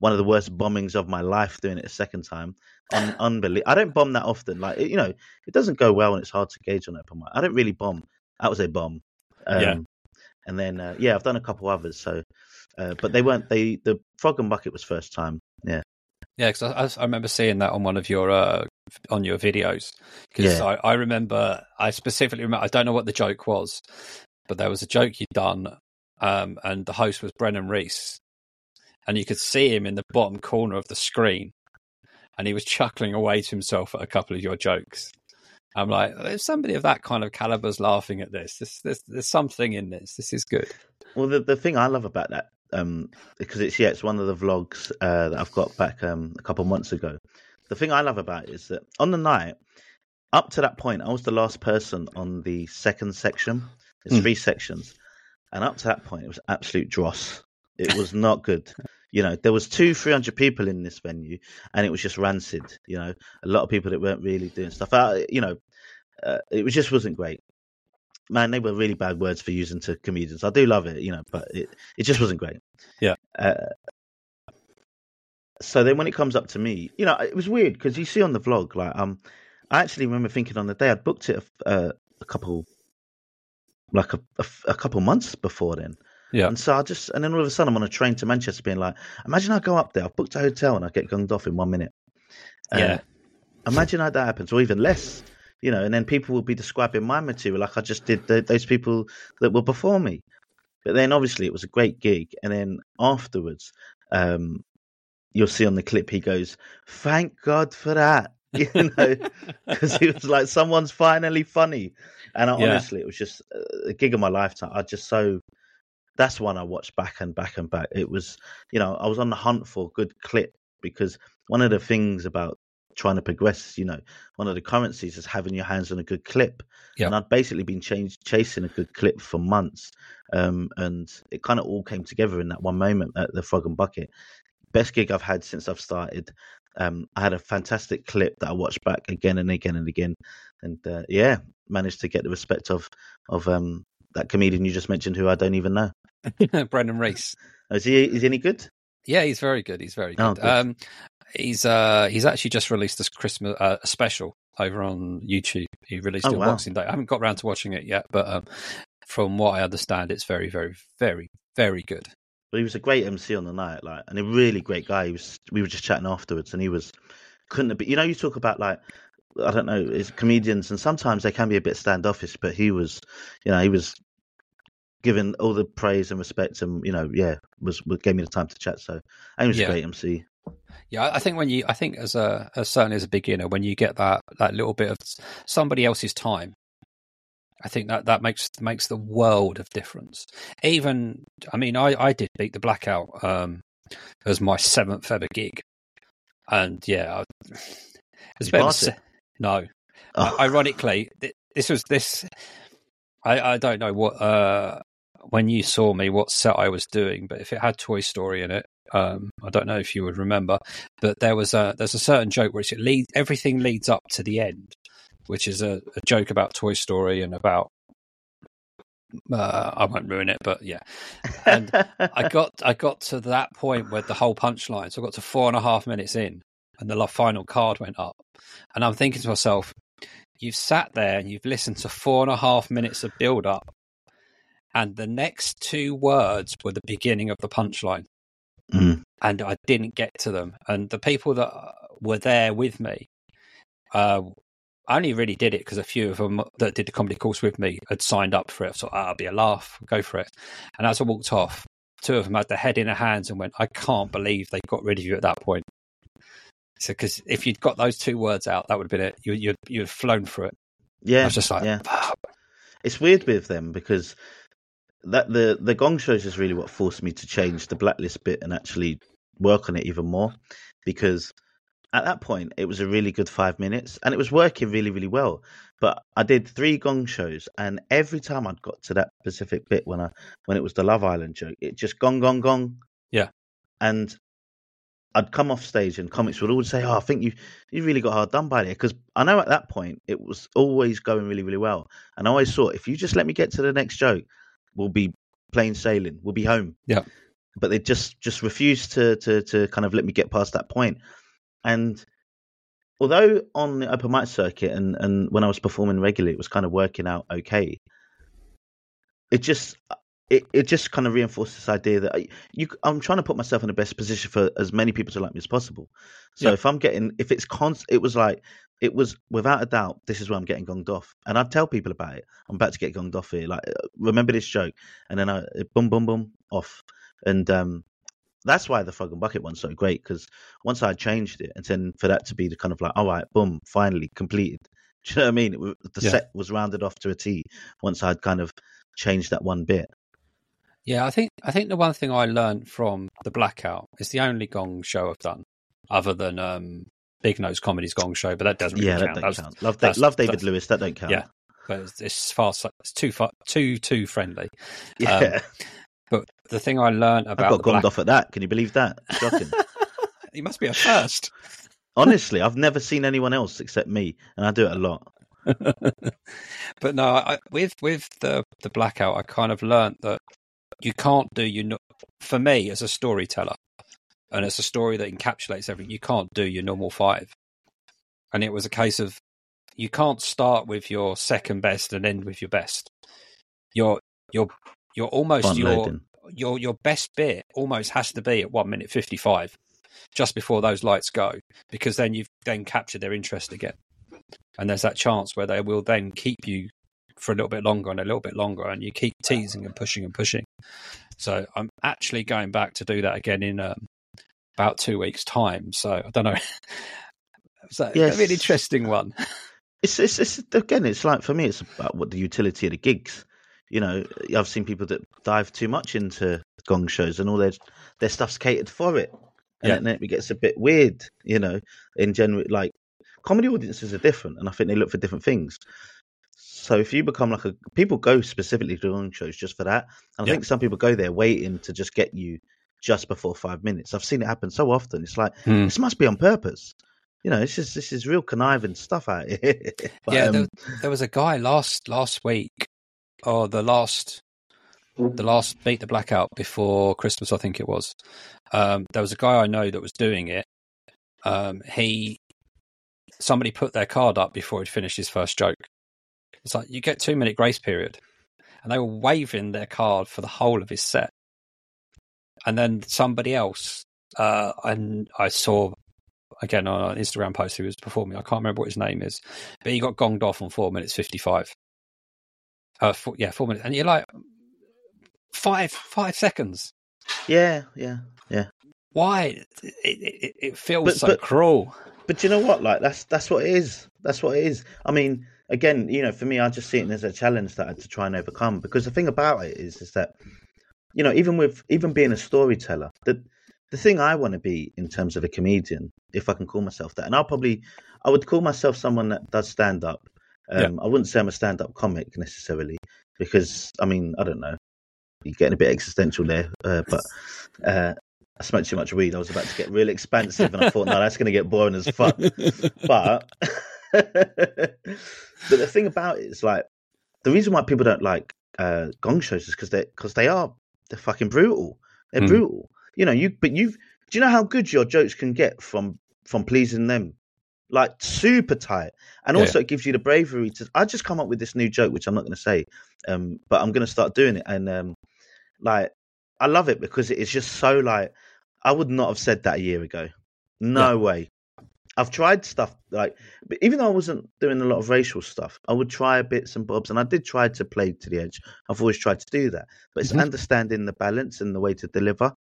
Speaker 2: one of the worst bombings of my life, doing it a second time, un- *laughs* unbelievable. I don't bomb that often. Like you know, it doesn't go well, and it's hard to gauge on open mic. I don't really bomb. That was a bomb. Um,
Speaker 1: Yeah.
Speaker 2: And then uh, yeah, I've done a couple others. So, uh, but they weren't. They the frog and bucket was first time. Yeah.
Speaker 1: Yeah, because I, I- remember seeing that on one of your uh, on your videos. Because
Speaker 2: Yeah.
Speaker 1: I, I remember, I specifically remember. I don't know what the joke was, but there was a joke you'd done, um, and the host was Brennan Reece, and you could see him in the bottom corner of the screen, and he was chuckling away to himself at a couple of your jokes. I'm like, if somebody of that kind of caliber's laughing at this, this, this there's something in this. This is good.
Speaker 2: Well, the the thing I love about that, um, because it's yeah, it's one of the vlogs uh, that I've got back um, a couple of months ago. The thing I love about it is that on the night, up to that point, I was the last person on the second section. There's
Speaker 1: Mm.
Speaker 2: three sections, and up to that point, it was absolute dross. It was not good. You know, there was two, three hundred people in this venue, and it was just rancid. You know, a lot of people that weren't really doing stuff. Uh, you know, uh, it was just wasn't great man, they were really bad words for using to comedians. I do love it, you know, but it, it just wasn't great.
Speaker 1: Yeah.
Speaker 2: Uh, so then when it comes up to me, you know, it was weird because you see on the vlog, like, um, I actually remember thinking on the day I'd booked it uh, a couple, like a, a, a couple months before then.
Speaker 1: Yeah.
Speaker 2: And so I just, and then all of a sudden I'm on a train to Manchester being like, imagine I go up there, I've booked a hotel and I get gonged off in one minute. Uh,
Speaker 1: Yeah.
Speaker 2: Imagine how that happens, or even less, you know, and then people will be describing my material like I just did the, those people that were before me. But then obviously it was a great gig. And then afterwards, um, you'll see on the clip, he goes, thank God for that. *laughs* You know, *laughs* because it was like someone's finally funny. And I,
Speaker 1: Yeah.
Speaker 2: honestly, it was just uh, a gig of my lifetime. I just so that's one I watched back and back and back. It was, you know, I was on the hunt for a good clip because one of the things about trying to progress, you know, one of the currencies is having your hands on a good clip.
Speaker 1: Yeah.
Speaker 2: And I'd basically been change, chasing a good clip for months. Um, and it kind of all came together in that one moment at the Frog and Bucket. Best gig I've had since I've started. Um, I had a fantastic clip that I watched back again and again and again. And uh, yeah, managed to get the respect of of um, that comedian you just mentioned who I don't even know. *laughs*
Speaker 1: Brendan Reece.
Speaker 2: Is he is he any good?
Speaker 1: Yeah, he's very good. He's very good.
Speaker 2: Oh, good.
Speaker 1: Um, he's uh, he's actually just released this Christmas uh, special over on YouTube. He released
Speaker 2: Oh,
Speaker 1: it
Speaker 2: wow.
Speaker 1: Boxing Day. I haven't got around to watching it yet, but um, from what I understand, it's very, very, very, very good.
Speaker 2: But he was a great MC on the night, like, and a really great guy. He was. We were just chatting afterwards, and he was couldn't have been. You know, you talk about like I don't know, is comedians, and sometimes they can be a bit standoffish, but he was, you know, he was given all the praise and respect, and you know, yeah, was, was gave me the time to chat. So, and he was
Speaker 1: Yeah.
Speaker 2: a great MC.
Speaker 1: Yeah, I- think when you, I think as a, as certainly as a beginner, when you get that that little bit of somebody else's time, I think that that makes makes the world of difference. Even, I mean, I I did beat the blackout um, as my seventh ever gig, and yeah, I, *sighs* it's
Speaker 2: you
Speaker 1: a bit of a
Speaker 2: pass it?
Speaker 1: no.
Speaker 2: Oh,
Speaker 1: Ironically, this was this. I I don't know what uh when you saw me what set I was doing, but if it had Toy Story in it, um, I don't know if you would remember, but there was a there's a certain joke which it lead everything leads up to the end, which is a, a joke about Toy Story and about uh, I won't ruin it, but yeah, and I *laughs* got I got to that point where the whole punchline, so I got to four and a half minutes in, and the final card went up, and I'm thinking to myself, you've sat there and you've listened to four and a half minutes of build up, and the next two words were the beginning of the punchline.
Speaker 2: Mm.
Speaker 1: and I didn't get to them. And the people that were there with me, uh, I only really did it because a few of them that did the comedy course with me had signed up for it. So ah, I'll be a laugh, go for it. And as I walked off, two of them had their head in their hands and went, "I can't believe they got rid of you at that point." So, because if you'd got those two words out, that would have been it. You, you'd you'd flown for it.
Speaker 2: Yeah,
Speaker 1: I was just like,
Speaker 2: yeah. It's weird with them because that the the gong shows is really what forced me to change the blacklist bit and actually work on it even more because at that point it was a really good five minutes and it was working really really well. But i did three gong shows and every time i'd got to that specific bit when i when it was the love island joke it just gong gong gong.
Speaker 1: Yeah.
Speaker 2: and i'd come off stage and comics would always say oh i think you you really got hard done by there. Because i know at that point it was always going really really well. And i always thought if you just let me get to the next joke we'll be plain sailing we'll be home
Speaker 1: Yeah.
Speaker 2: but they just just refused to to to kind of let me get past that point. and although on the open mic circuit and and when I was performing regularly, it was kind of working out okay. It just it, it just kind of reinforced this idea that I, you I'm trying to put myself in the best position for as many people to like me as possible. So
Speaker 1: Yeah.
Speaker 2: if I'm getting if it's const, it was like it was without a doubt this is where I'm getting gonged off, and I'd tell people about it. I'm about to get gonged off here. Like uh, remember this joke, and then I boom boom boom off, and um that's why the frog and bucket one's so great because once I changed it, and then for that to be the kind of like, all right, boom, finally completed. *laughs* Do you know what I mean? Was- the
Speaker 1: Yeah.
Speaker 2: set was rounded off to a T once I'd kind of changed that one bit.
Speaker 1: Yeah, I think I think the one thing I learned from the blackout is the only gong show I've done, other than um, Big Nose Comedy's gong show, but that doesn't really
Speaker 2: yeah, that
Speaker 1: count. That's-
Speaker 2: count. Love,
Speaker 1: that's-
Speaker 2: love David
Speaker 1: that's-
Speaker 2: Lewis. That don't count.
Speaker 1: Yeah. But it's, it's far it's too far, too too friendly.
Speaker 2: yeah.
Speaker 1: Um, but the thing I learned about
Speaker 2: I
Speaker 1: got
Speaker 2: gonged
Speaker 1: black-
Speaker 2: off at that. Can you believe that? Shocking. *laughs*
Speaker 1: he must be a first. *laughs*
Speaker 2: Honestly, I've never seen anyone else except me, and I do it a lot. *laughs*
Speaker 1: but no, I, with with the the blackout, I kind of learned that you can't do you. for me as a storyteller, and it's a story that encapsulates everything. You can't do your normal five, and it was a case of you can't start with your second best and end with your best. Your your you're almost your
Speaker 2: loading.
Speaker 1: your your best bit almost has to be at one minute fifty five, just before those lights go, because then you've then captured their interest again, and there's that chance where they will then keep you for a little bit longer and a little bit longer, and you keep teasing and pushing and pushing. So I'm actually going back to do that again in um, about two weeks' time. So I don't know. *laughs* so
Speaker 2: Yes.
Speaker 1: a really interesting one. *laughs*
Speaker 2: It's, it's it's again, it's like for me, it's about what the utility of the gigs. You know, I've seen people that dive too much into gong shows, and all their their stuff's catered for it, and
Speaker 1: Yeah.
Speaker 2: then it gets a bit weird. You know, in general, like comedy audiences are different, and I think they look for different things. So if you become like a people go specifically to gong shows just for that, and I
Speaker 1: Yeah.
Speaker 2: think some people go there waiting to just get you just before five minutes. I've seen it happen so often. It's like
Speaker 1: Hmm.
Speaker 2: this must be on purpose. You know, it's just this is real conniving stuff out here. *laughs* But,
Speaker 1: yeah,
Speaker 2: um,
Speaker 1: there, there was a guy last last week, or the last the last beat the blackout before Christmas, I think it was. Um, there was a guy I know that was doing it. Um, he somebody put their card up before he'd finished his first joke. It's like you get two minute grace period, and they were waving their card for the whole of his set. And then somebody else, uh, and I saw again on an Instagram post who was performing. I can't remember what his name is, but he got gonged off on four minutes fifty five. Uh, four, yeah, four minutes, and you're like five five seconds.
Speaker 2: yeah, yeah, yeah.
Speaker 1: Why? It, it, it feels
Speaker 2: But-
Speaker 1: so
Speaker 2: but-
Speaker 1: cruel.
Speaker 2: But you know what? Like that's that's what it is. That's what it is. I mean, again, you know, for me, I just see it as a challenge that I had to try and overcome. Because the thing about it is, is that you know, even with even being a storyteller, the the thing I want to be in terms of a comedian, if I can call myself that, and I'll probably I would call myself someone that does stand up. Um, I wouldn't say I'm a stand up comic necessarily, because I mean, I don't know, you're getting a bit existential there, uh, but. *laughs* Uh, I smoked too much weed. I was about to get real expansive, and I thought, no, that's going to get boring as fuck. But, *laughs* *laughs* but the thing about it is, like, the reason why people don't like uh, gong shows is because they because they are they're fucking brutal. They're
Speaker 1: Hmm.
Speaker 2: brutal. You know, you but you've do you know how good your jokes can get from from pleasing them? Like super tight, and
Speaker 1: Yeah.
Speaker 2: also it gives you the bravery to. I just come up with this new joke, which I'm not going to say, um, but I'm going to start doing it, and um, like I love it because it is just so like I would not have said that a year ago. No yeah. way. I've tried stuff like, but even though I wasn't doing a lot of racial stuff, I would try bits and bobs, and I did try to play to the edge. I've always tried to do that, but it's mm-hmm. understanding the balance and the way to deliver.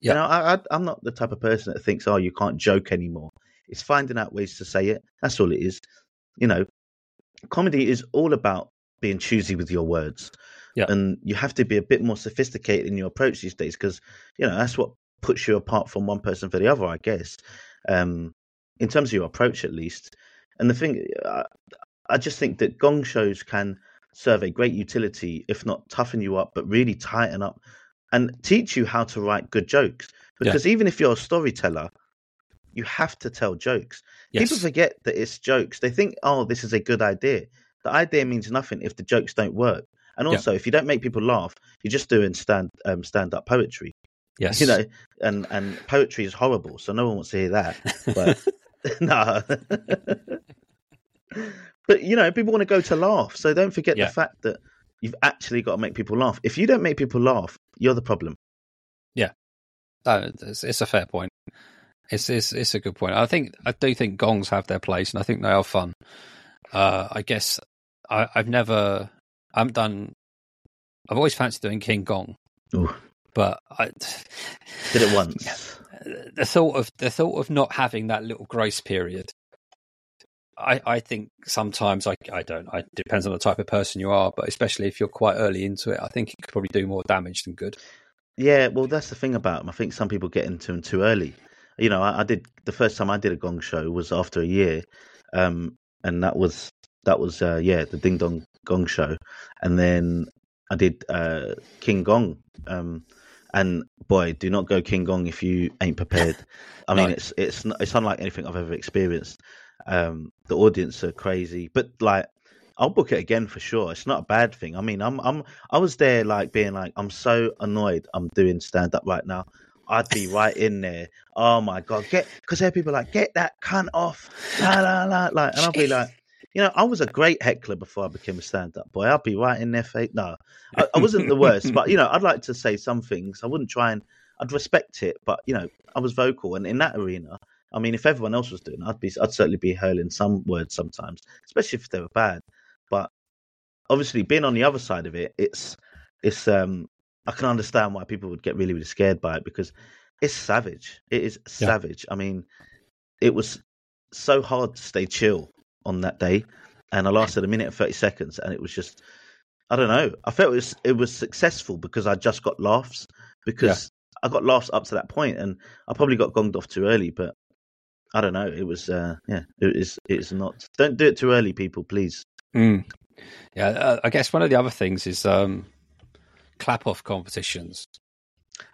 Speaker 2: Yeah. You know, I, I, I'm not the type of person that thinks, "Oh, you can't joke anymore." It's finding out ways to say it. That's all it is. You know, comedy is all about being choosy with your words. Yeah. And you have to be a bit more sophisticated in your approach these days because, you know, that's what puts you apart from one person for the other, I guess. Um, in terms of your approach, at least. And the thing, I, I just think that gong shows can serve a great utility, if not toughen you up, but really tighten up and teach you how to write good jokes. Because yeah. even if you're a storyteller, you have to tell jokes. Yes. People forget that it's jokes. They think, oh, this is a good idea. The idea means nothing if the jokes don't work. And also, yeah. if you don't make people laugh, you're just doing stand um, stand up poetry. *laughs*
Speaker 1: Yes,
Speaker 2: you know, and and poetry is horrible, so no one wants to hear that. But *laughs* *laughs* no. but you know, people want to go to laugh, so don't forget yeah. the fact that you've actually got to make people laugh. If you don't make people laugh, you're the problem.
Speaker 1: Yeah, it's, it's a fair point. It's, it's it's a good point. I think I do think gongs have their place, and I think they are fun. Uh, I guess I, have never, I haven't done. I've always fancied doing King Gong, Ooh. but I
Speaker 2: did it once. *laughs*
Speaker 1: The thought of the thought of not having that little grace period. I, I think sometimes I I don't. It depends on the type of person you are, but especially if you're quite early into it, I think it could probably do more damage than good.
Speaker 2: Yeah, well, that's the thing about them. I think some people get into them too early you know, I, I, did the first time I did a gong show was after a year, um, and that was that was uh, yeah the Ding Dong Gong show, and then I did uh, King Gong, um, and boy, do not go King Gong if you ain't prepared. *laughs* I mean, it's it's it's unlike anything I've ever experienced. Um, the audience are crazy, but like I'll book it again for sure. It's not a bad thing. I mean, I'm I'm I was there like being like I'm so annoyed I'm doing stand up right now. I'd be right in there. Oh my god, get because there are people like get that cunt off, la la la, like, and I'll be like, you know, I was a great heckler before I became a stand-up boy. I'd be right in their face. No, I, I wasn't the worst, but you know, I'd like to say some things. I wouldn't try and I'd respect it, but you know, I was vocal, and in that arena, I mean, if everyone else was doing, it, I'd be, I'd certainly be hurling some words sometimes, especially if they were bad. But obviously, being on the other side of it, it's, it's, um, I can understand why people would get really, really scared by it because it's savage. It is savage. Yeah. I mean, it was so hard to stay chill on that day, and I lasted a minute and thirty seconds, and it was just, I don't know. I felt it was it was successful because I just got laughs because yeah. I got laughs up to that point, and I probably got gonged off too early, but I don't know. It was, uh, yeah, it is. It's not. Don't do it too early, people, please.
Speaker 1: Mm. Yeah, uh, I guess one of the other things is um, clap off competitions.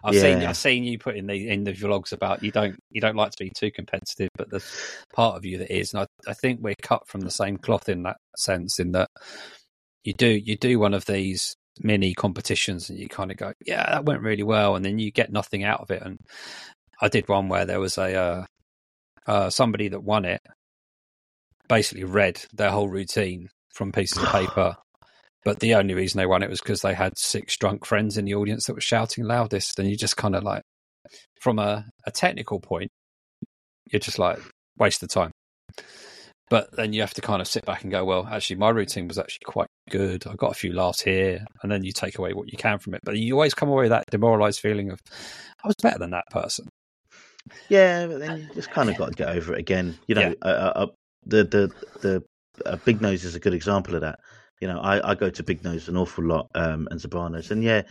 Speaker 1: I've yeah. seen I've seen you put in the in the vlogs about you don't you don't like to be too competitive, but there's part of you that is, and I, I think we're cut from the same cloth in that sense. In that you do you do one of these mini competitions, and you kind of go, yeah, that went really well, and then you get nothing out of it. And I did one where there was a uh, uh, somebody that won it basically read their whole routine from pieces of *gasps* paper but the only reason they won it was because they had six drunk friends in the audience that were shouting loudest. And you just kind of like, from a, a technical point, you're just like, waste of time. But then you have to kind of sit back and go, well, actually, my routine was actually quite good. I got a few laughs here. And then you take away what you can from it. But you always come away with that demoralized feeling of, I was better than that person.
Speaker 2: Yeah, but then you just kind of got to get over it again. You know, yeah. uh, uh, uh the the the uh, Big Nose is a good example of that. You know, I, I go to Big Nose an awful lot um, and Sopranos, and yeah,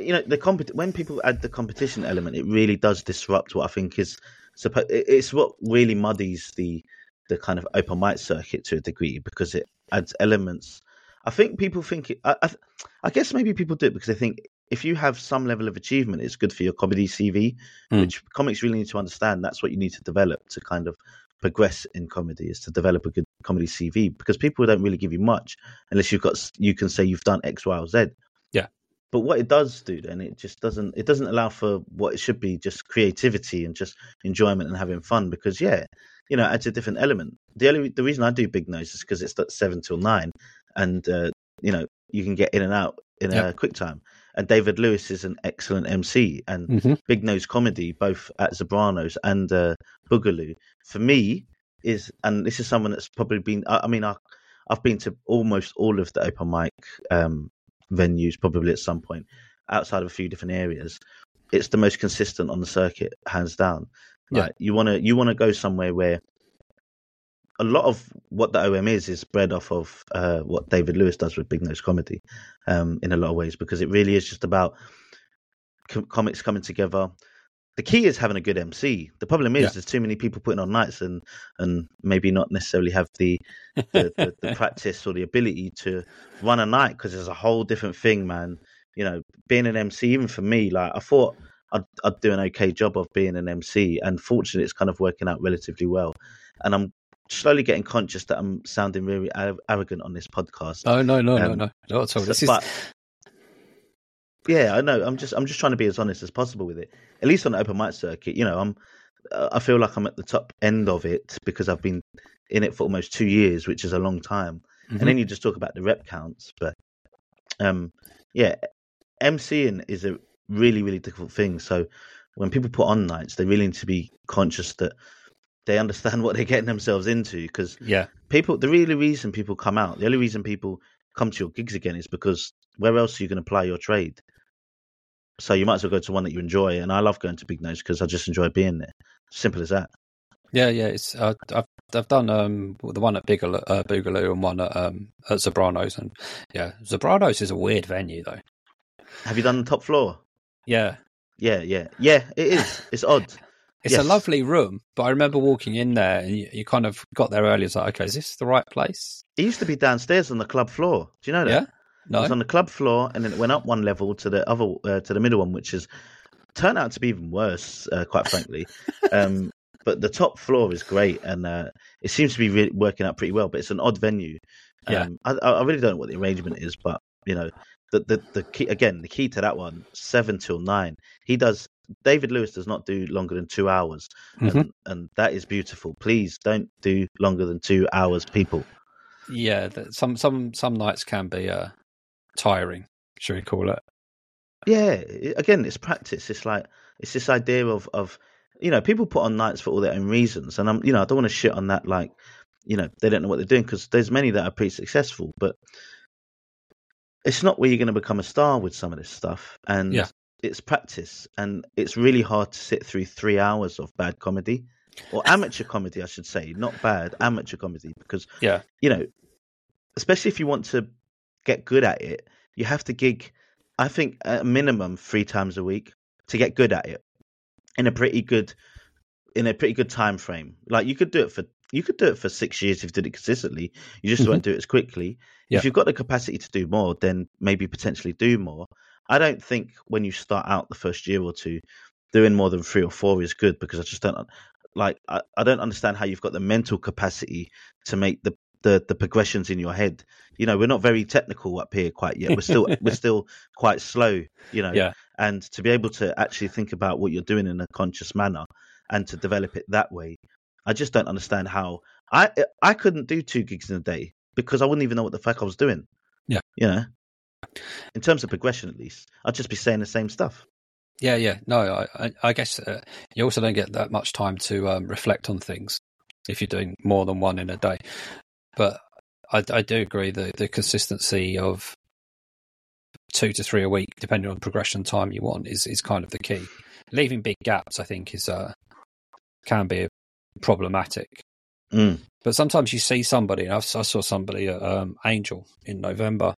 Speaker 2: you know, the compet- when people add the competition element, it really does disrupt what I think is supposed. It's what really muddies the the kind of open mic circuit to a degree because it adds elements. I think people think it, I, I, I guess maybe people do it because they think if you have some level of achievement, it's good for your comedy CV, mm. which comics really need to understand. That's what you need to develop to kind of progress in comedy is to develop a good comedy CV because people don't really give you much unless you've got you can say you've done X, Y, or Z.
Speaker 1: Yeah.
Speaker 2: But what it does do then it just doesn't it doesn't allow for what it should be just creativity and just enjoyment and having fun because yeah you know adds a different element. The only the reason I do Big Nose is because it's seven till nine and uh, you know you can get in and out in yep. a quick time. And David Lewis is an excellent MC, and
Speaker 1: Mhm.
Speaker 2: Big Nose Comedy, both at Zabranos and uh, Boogaloo, for me is, and this is someone that's probably been. I, I mean, I, I've been to almost all of the open mic um, venues, probably at some point, outside of a few different areas. It's the most consistent on the circuit, hands down.
Speaker 1: Yeah.
Speaker 2: Like, you want to you want to go somewhere where a lot of what the OM is is bred off of uh, what David Lewis does with Big Nose Comedy, um, in a lot of ways, because it really is just about com- comics coming together. The key is having a good MC. The problem is
Speaker 1: Yeah.
Speaker 2: there's too many people putting on nights and and maybe not necessarily have the the, the, the *laughs* practice or the ability to run a night because there's a whole different thing, man. You know, being an MC, even for me, like I thought I'd, I'd do an okay job of being an MC, and fortunately, it's kind of working out relatively well. And I'm slowly getting conscious that I'm sounding really arrogant on this podcast.
Speaker 1: Oh no, no, no, no,
Speaker 2: Um,
Speaker 1: no, not at all.
Speaker 2: So-
Speaker 1: This is
Speaker 2: but yeah, I know. I'm just I'm just trying to be as honest as possible with it. At least on the open mic circuit, you know, I'm uh, I feel like I'm at the top end of it because I've been in it for almost two years, which is a long time.
Speaker 1: Mhm.
Speaker 2: And then you just talk about the rep counts, but um, yeah, MCing is a really really difficult thing. So when people put on nights, they really need to be conscious that they understand *laughs* what they're getting themselves into because
Speaker 1: yeah,
Speaker 2: people the really reason people come out the only reason people come to your gigs again is because where else are you going to apply your trade? So you might as well go to one that you enjoy and i love going to big nose because i just enjoy being there. Simple as that.
Speaker 1: Yeah, yeah. It's uh, I've I've done um the one at Boogaloo, uh, Boogaloo and one at um at Zabranos, and yeah, Zabranos is a weird venue though.
Speaker 2: have you done the top floor?
Speaker 1: Yeah,
Speaker 2: yeah yeah. Yeah it is. It's odd
Speaker 1: it's a lovely room, but I remember walking in there and you, you kind of got there early. It's like, okay, is this the right place?
Speaker 2: it used to be downstairs on the club floor. Do you know that?
Speaker 1: Yeah,
Speaker 2: it was on the club floor and then it went up one level to the other uh, to the middle one which is turned out to be even worse uh, quite frankly. Um *laughs* but the top floor is great and uh, it seems to be really working out pretty well but it's an odd venue.
Speaker 1: Yeah.
Speaker 2: um, I, I really don't know what the arrangement is but you know the, the the key again the key to that one seven till nine. He does david lewis does not do longer than two hours
Speaker 1: Mhm.
Speaker 2: and, and that is beautiful please don't do longer than two hours people
Speaker 1: yeah. Some some some nights can be uh tiring. Should we call it?
Speaker 2: Yeah, again, it's practice. It's like it's this idea of of you know people put on nights for all their own reasons, and I'm you know I don't want to shit on that like you know they don't know what they're doing because there's many that are pretty successful, but it's not where you're going to become a star with some of this stuff, and
Speaker 1: Yeah.
Speaker 2: It's practice, and it's really hard to sit through three hours of bad comedy or amateur comedy, I should say, not bad amateur comedy, because
Speaker 1: Yeah.
Speaker 2: you know, especially if you want to get good at it, you have to gig. I think a minimum three times a week to get good at it in a pretty good in a pretty good time frame. Like you could do it for you could do it for six years if you did it consistently. You just
Speaker 1: Mhm.
Speaker 2: won't do it as quickly.
Speaker 1: Yeah.
Speaker 2: If you've got the capacity to do more, then maybe potentially do more. I don't think when you start out the first year or two, doing more than three or four is good because I just don't like I, I don't understand how you've got the mental capacity to make the, the the progressions in your head. You know, we're not very technical up here quite yet. We're still we're *laughs* still quite slow, you know.
Speaker 1: Yeah.
Speaker 2: And to be able to actually think about what you're doing in a conscious manner and to develop it that way, I just don't understand how I I couldn't do two gigs in a day because I wouldn't even know what the fuck I was doing.
Speaker 1: Yeah.
Speaker 2: You know. In terms of progression, at least, I'd just be saying the same stuff.
Speaker 1: Yeah, yeah. No, I, I, guess uh, you also don't get that much time to um, reflect on things if you're doing more than one in a day. But I, I do agree that the consistency of two to three a week, depending on progression time you want, is is kind of the key. Leaving big gaps, I think, is uh, can be problematic.
Speaker 2: Mm.
Speaker 1: But sometimes you see somebody, I saw somebody at um, Angel in November,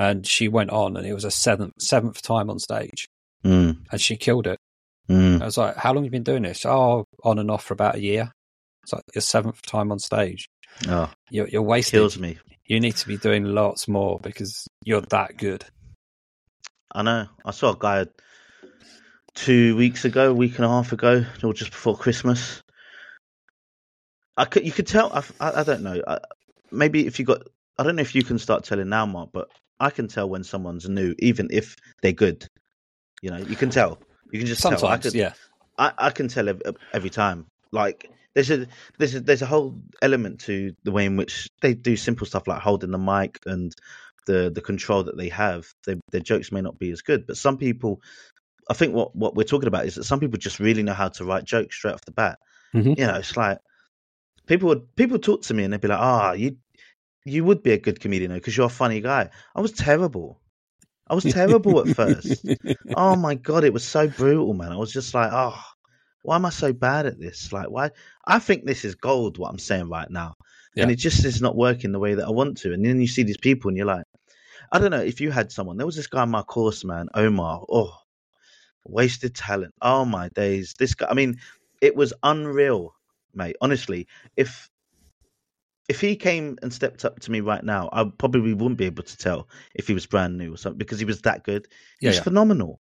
Speaker 1: and she went on, and it was a seventh seventh time on stage,
Speaker 2: Mm.
Speaker 1: and she killed it.
Speaker 2: Mm.
Speaker 1: I was like, "How long have you been doing this?" Oh, on and off for about a year. It's like your seventh time on stage.
Speaker 2: Oh,
Speaker 1: You're, you're wasted.
Speaker 2: kills me.
Speaker 1: You need to be doing lots more because you're that good.
Speaker 2: I know. I saw a guy two weeks ago, a week and a half ago, or just before Christmas. I could, you could tell. I, I, I don't know. I, maybe if you got, I don't know if you can start telling now, Mark, but I can tell when someone's new, even if they're good. You know, you can tell. You can just tell. I
Speaker 1: Sometimes, yeah,
Speaker 2: I, I can tell every, every time. Like there's a there's a there's a whole element to the way in which they do simple stuff like holding the mic and the the control that they have, they, their jokes may not be as good. But some people, I think what what we're talking about is that some people just really know how to write jokes straight off the bat.
Speaker 1: Mhm.
Speaker 2: You know, it's like people would people talk to me and they'd be like, "Ah, you you would be a good comedian because you're a funny guy." I was terrible. I was terrible at first. Oh my god, it was so brutal, man. I was just like, oh, why am I so bad at this? Like, why? I think this is gold. What I'm saying right now, and it just is not working the way that I want to. And then you see these people, and you're like, I don't know if you had someone. There was this guy in my course, man, Omar. Oh, wasted talent. Oh my days, this guy. I mean, it was unreal, mate. Honestly, if if he came and stepped up to me right now, I probably wouldn't be able to tell if he was brand new or something because he was that good. He
Speaker 1: Yeah,
Speaker 2: was
Speaker 1: yeah.
Speaker 2: phenomenal.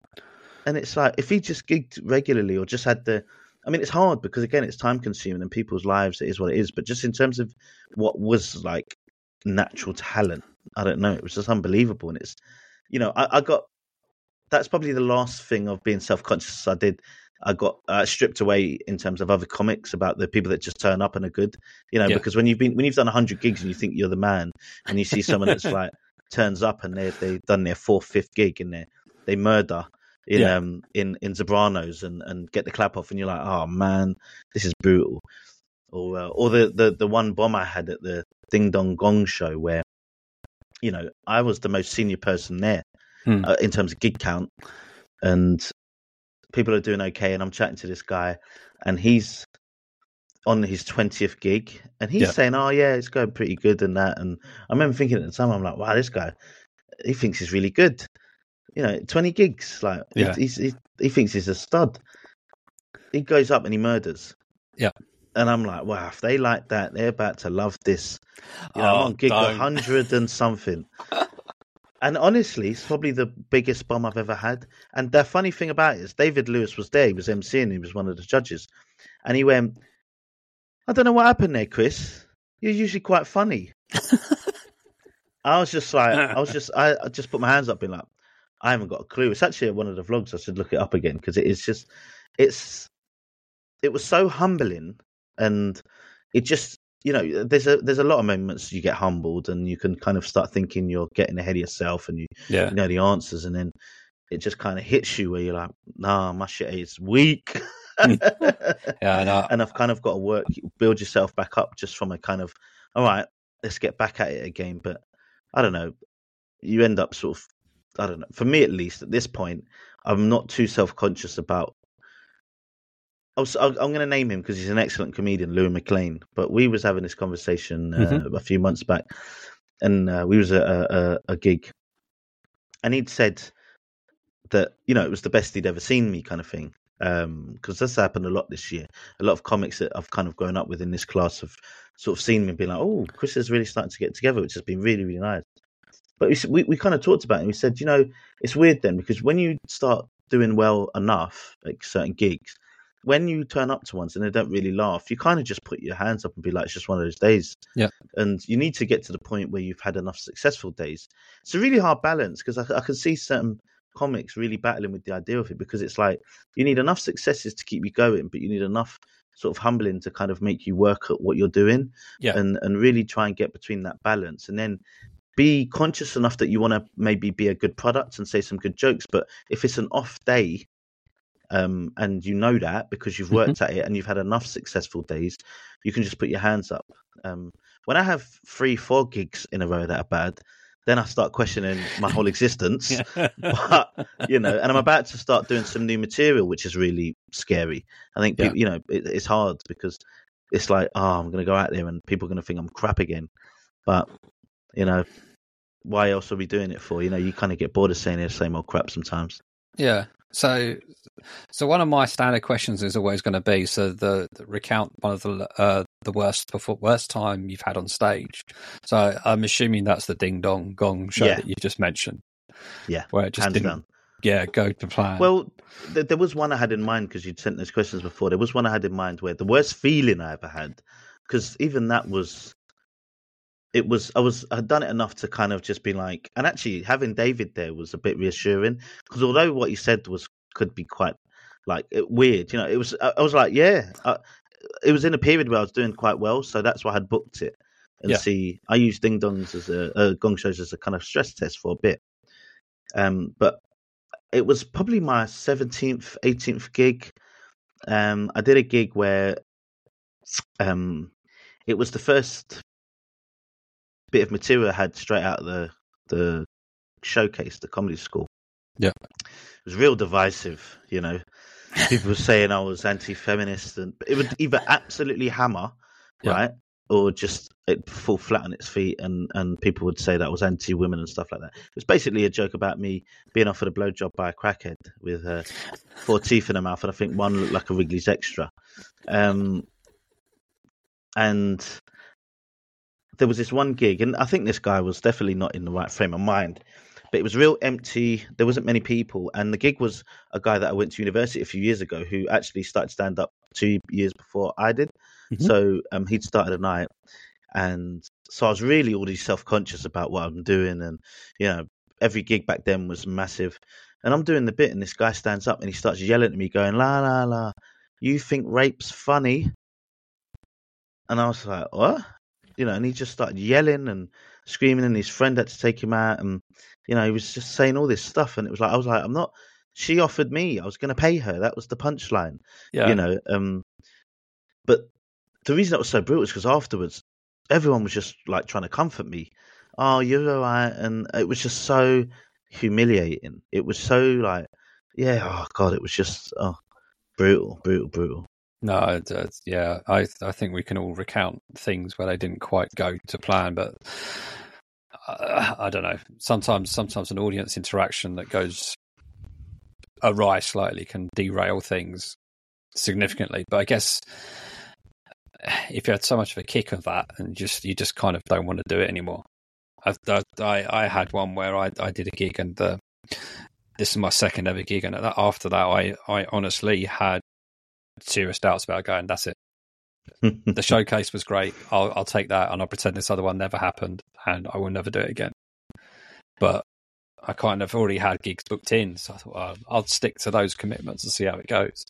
Speaker 2: And it's like if he just gigged regularly or just had the I mean it's hard because again it's time consuming and people's lives it is what it is. But just in terms of what was like natural talent, I don't know, it was just unbelievable. And it's you know, I, I got that's probably the last thing of being self conscious I did. I got uh, stripped away in terms of other comics about the people that just turn up and are good, you know,
Speaker 1: Yeah.
Speaker 2: because when you've been when you've done hundred gigs and you think you're the man, and you see someone that's *laughs* like turns up and they they've done their fourth, fifth gig and they they murder in
Speaker 1: Yeah.
Speaker 2: um in in Zabranos and and get the clap off and you're like, oh man, this is brutal. Or uh, or the, the the one bomb I had at the Ding Dong Gong show where, you know, I was the most senior person there
Speaker 1: Hmm.
Speaker 2: uh, in terms of gig count, and people are doing okay. And I'm chatting to this guy, and he's on his 20th gig, and he's
Speaker 1: Yeah.
Speaker 2: saying, "Oh yeah, it's going pretty good," and that. And I remember thinking at the time, I'm like, "Wow, this guy, he thinks he's really good." You know, 20 gigs, like he-
Speaker 1: Yeah.
Speaker 2: he's, he, he thinks he's a stud. He goes up and he murders.
Speaker 1: Yeah.
Speaker 2: And I'm like, wow, if they like that, they're about to love this. You know, I'm
Speaker 1: Oh,
Speaker 2: on gig
Speaker 1: don't.
Speaker 2: 100 and something. *laughs* And honestly, it's probably the biggest bomb I've ever had. And the funny thing about it is, David Lewis was there. He was emceeing. He was one of the judges, and he went, "I don't know what happened there, Chris. You're usually quite funny." *laughs* I was just like, I was just, I, I just put my hands up, being like, I haven't got a clue. It's actually one of the vlogs. I should look it up again because it is just, it's, it was so humbling, and it just, you know, there's a there's a lot of moments you get humbled, and you can kind of start thinking you're getting ahead of yourself, and you
Speaker 1: Yeah.
Speaker 2: you know the answers, and then it just kind of hits you where you're like, nah, my shit is weak. Mm. *laughs*
Speaker 1: Yeah, I
Speaker 2: and I've kind of got to work, build yourself back up just from a kind of, all right, let's get back at it again. But I don't know, you end up sort of, I don't know, for me at least at this point, I'm not too self conscious about. I was, I'm going to name him because he's an excellent comedian, Louis McLean. But we was having this conversation uh, a few months back, and uh, we was at a, a, a gig, and he'd said that you know it was the best he'd ever seen me, kind of thing. Because that's happened a lot this year. A lot of comics that I've kind of grown up with in this class have sort of seen me and been like, "Oh, Chris is really starting to get together," which has been really, really nice. But we we, we kind of talked about it. and We said, you know, it's weird then because when you start doing well enough, like certain gigs, when you turn up to ones and they don't really laugh, you kind of just put your hands up and be like, it's just one of those days.
Speaker 1: Yeah.
Speaker 2: And you need to get to the point where you've had enough successful days. It's a really hard balance because I, I can see certain comics really battling with the idea of it because it's like you need enough successes to keep you going, but you need enough sort of humbling to kind of make you work at what you're doing
Speaker 1: Yeah.
Speaker 2: and and really try and get between that balance and then be conscious enough that you want to maybe be a good product and say some good jokes but if it's an off day um and you know that because you've worked at it and you've had enough successful days you can just put your hands up um when i have three four gigs in a row that are bad then i start questioning my whole existence *laughs* *laughs* but you know, and I'm about to start doing some new material, which is really scary. I think
Speaker 1: Yeah.
Speaker 2: people, you know, it, it's hard because it's like, oh, I'm going to go out there and people are going to think I'm crap again. But you know, why else are we doing it for? You know, you kind of get bored of saying the same old crap sometimes.
Speaker 1: Yeah. So, so one of my standard questions is always going to be so the, the recount one of the uh, the worst before worst time you've had on stage. So I'm assuming that's the Ding Dong Gong show
Speaker 2: Yeah.
Speaker 1: that you just mentioned.
Speaker 2: Yeah,
Speaker 1: where it just
Speaker 2: Hands
Speaker 1: didn't
Speaker 2: down.
Speaker 1: yeah go to plan.
Speaker 2: Well, th- there was one I had in mind because you'd sent those questions before. There was one I had in mind where the worst feeling I ever had, because even that was, it was I was I had done it enough to kind of just be like, and actually having David there was a bit reassuring because although what he said was could be quite like weird, you know, it was I, I was like, yeah, I, it was in a period where I was doing quite well, so that's why I had booked it. and
Speaker 1: Yeah.
Speaker 2: see. I used ding dongs as a uh, gong shows as a kind of stress test for a bit. Um, but it was probably my seventeenth, eighteenth gig. Um, I did a gig where, um, it was the first bit of material I had straight out of the the showcase, the comedy school.
Speaker 1: Yeah.
Speaker 2: it was real divisive. You know, people were saying I was anti-feminist, and it would either absolutely hammer, *laughs*
Speaker 1: Yeah.
Speaker 2: right, or just it fall flat on its feet, and and people would say that was anti-women and stuff like that. It was basically a joke about me being offered a blowjob by a crackhead with uh, four *laughs* teeth in her mouth, and I think one looked like a Wrigley's extra. Um, and there was this one gig, and I think this guy was definitely not in the right frame of mind. But it was real empty. There wasn't many people, and the gig was a guy that I went to university a few years ago who actually started stand up two years before I did.
Speaker 1: Mhm.
Speaker 2: So um, he'd started a night, and so I was really already self conscious about what I'm doing, and you know, every gig back then was massive. And I'm doing the bit, and this guy stands up and he starts yelling at me, going, "La la la, you think rape's funny?" And I was like, "What?" You know, and he just started yelling and screaming, and his friend had to take him out, and you know, he was just saying all this stuff, and it was like, I was like, "I'm not." She offered me, I was going to pay her. That was the punchline
Speaker 1: Yeah.
Speaker 2: you know um but the reason that was so brutal is because afterwards everyone was just like trying to comfort me oh you're all right and it was just so humiliating it was so like yeah oh god it was just oh brutal brutal brutal
Speaker 1: No, it's- yeah, I I think we can all recount things where they didn't quite go to plan, but uh, I don't know. Sometimes, sometimes an audience interaction that goes awry slightly can derail things significantly. But I guess if you had so much of a kick of that, and just you just kind of don't want to do it anymore. I I, I had one where I I did a gig and the. This is my second ever gig, and after that, I, I honestly had serious doubts about going. That's it. *laughs* The showcase was great. I'll I'll take that, and I'll pretend this other one never happened, and I will never do it again. But I kind of already had gigs booked in, so I thought I'll stick to those commitments and see how it goes.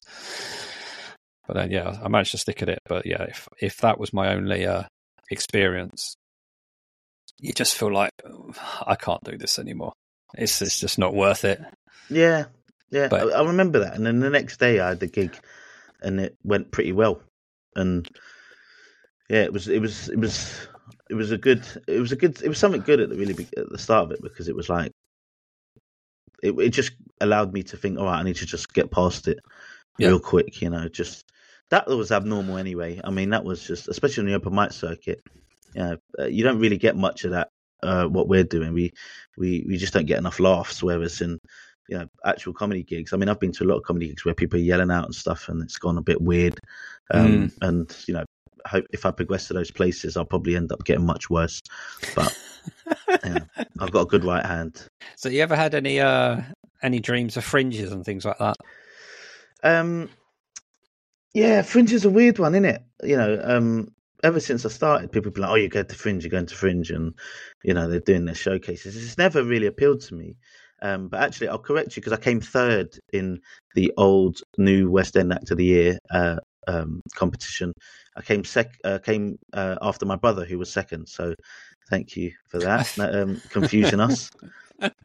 Speaker 1: But then, yeah, I managed to stick at it. But yeah, if if that was my only uh, experience, you just feel like "Oh, I can't do this anymore. It's it's just not worth it.
Speaker 2: yeah yeah
Speaker 1: But-
Speaker 2: I, I remember that and then the next day i had the gig and it went pretty well. And yeah it was it was it was it was a good it was a good it was something good at the really big, at the start of it because it was like it, it just allowed me to think all right i need to just get past it
Speaker 1: Yeah.
Speaker 2: real quick you know just that was abnormal anyway. I mean that was just especially on the open mic circuit you know uh, you don't really get much of that uh, what we're doing. We we we just don't get enough laughs whereas in you know actual comedy gigs i mean i've been to a lot of comedy gigs where people are yelling out and stuff and it's gone a bit weird um and you know hope if i progress to those places i'll probably end up getting much worse but yeah, i've got a good right hand
Speaker 1: So, you ever had any uh any dreams of fringes and things like that?
Speaker 2: Um, yeah, Fringe is a weird one, isn't it? You know, um, ever since I started, people been like, "Oh, you go to Fringe, you're going to Fringe," and you know they're doing their showcases. It's never really appealed to me. Um, but actually, I'll correct you because I came third in the old new West End Act of the Year uh, um, competition. I came sec, uh, came uh, after my brother who was second. So thank you for that, *laughs* um, confusing us.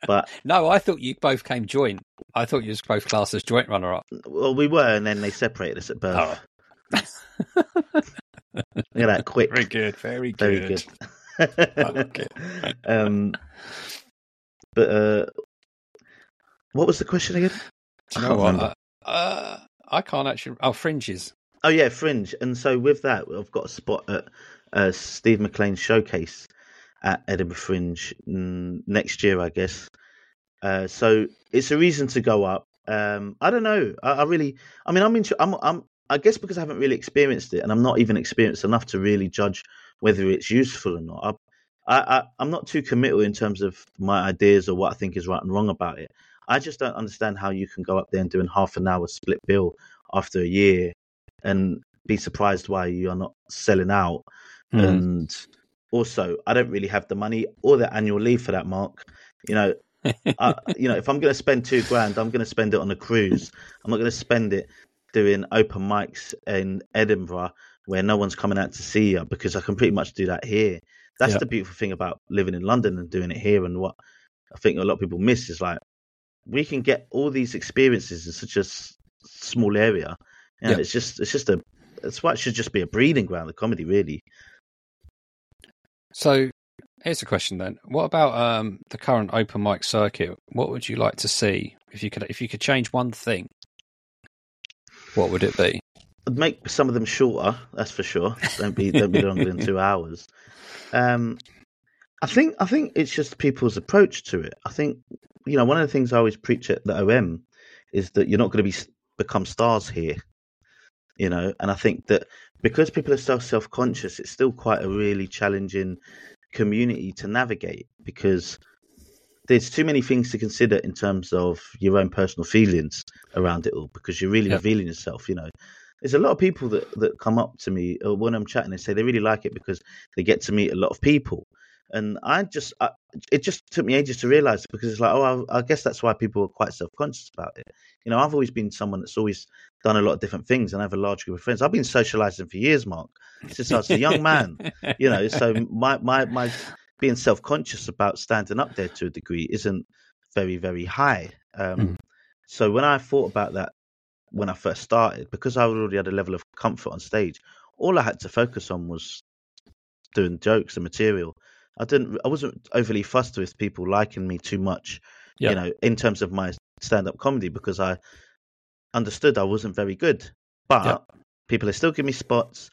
Speaker 2: But
Speaker 1: No, I thought you both came joint. I thought you was both classed as joint runner up.
Speaker 2: well, we were, and then they separated us at birth.
Speaker 1: Oh.
Speaker 2: Look at that, quick.
Speaker 1: Very good, very good.
Speaker 2: Very good. *laughs*
Speaker 1: I
Speaker 2: um, but uh, what was the question again? *sighs* I can't
Speaker 1: what?
Speaker 2: remember.
Speaker 1: Uh, uh, I can't actually. Oh, fringes.
Speaker 2: Oh yeah, Fringe. And so with that, I've got a spot at uh, Steve McLean's showcase at Edinburgh Fringe mm, next year, I guess. Uh, so it's a reason to go up. Um, I don't know. I, I really, I mean, I'm into. I'm, I'm. I guess because I haven't really experienced it, and I'm not even experienced enough to really judge whether it's useful or not. I, I, I, I'm not too committal in terms of my ideas or what I think is right and wrong about it. I just don't understand how you can go up there and doing half an hour split bill after a year and be surprised why you are not selling out.
Speaker 1: Hmm.
Speaker 2: And also, I don't really have the money or the annual leave for that, Marc. You know, *laughs* I, you know, if I'm going to spend two grand, I'm going to spend it on a cruise. I'm not going to spend it doing open mics in Edinburgh where no one's coming out to see you because I can pretty much do that here. That's
Speaker 1: Yeah.
Speaker 2: the beautiful thing about living in London and doing it here. And what I think a lot of people miss is like we can get all these experiences in such a s- small area. And
Speaker 1: Yeah.
Speaker 2: it's just it's just a that's why it should just be a breeding ground, the comedy really.
Speaker 1: So here's a question then: What about um, the current open mic circuit? What would you like to see if you could if you could change one thing? What would it be?
Speaker 2: I'd make some of them shorter, that's for sure. Don't be don't be longer than *laughs* two hours. Um, I think I think it's just people's approach to it. I think you know one of the things I always preach at the OM is that you're not going to be become stars here. You know, and I think that because people are so self conscious, it's still quite a really challenging community to navigate because there's too many things to consider in terms of your own personal feelings around it all because you're really
Speaker 1: Yeah.
Speaker 2: revealing yourself. You know, there's a lot of people that, that come up to me uh, when I'm chatting and say they really like it because they get to meet a lot of people. And I just, I, it just took me ages to realize because it's like, oh, I, I guess that's why people are quite self conscious about it. You know, I've always been someone that's always done a lot of different things and I have a large group of friends. I've been socializing for years, Marc, since I was a young man. *laughs* You know, so my, my, my being self conscious about standing up there to a degree isn't very, very high. Um,
Speaker 1: Mhm.
Speaker 2: So when I thought about that when I first started, because I already had a level of comfort on stage, all I had to focus on was doing jokes and material. I didn't. I wasn't overly fussed with people liking me too much,
Speaker 1: Yeah.
Speaker 2: you know, in terms of my stand-up comedy because I understood I wasn't very good. But
Speaker 1: Yeah.
Speaker 2: people are still giving me spots.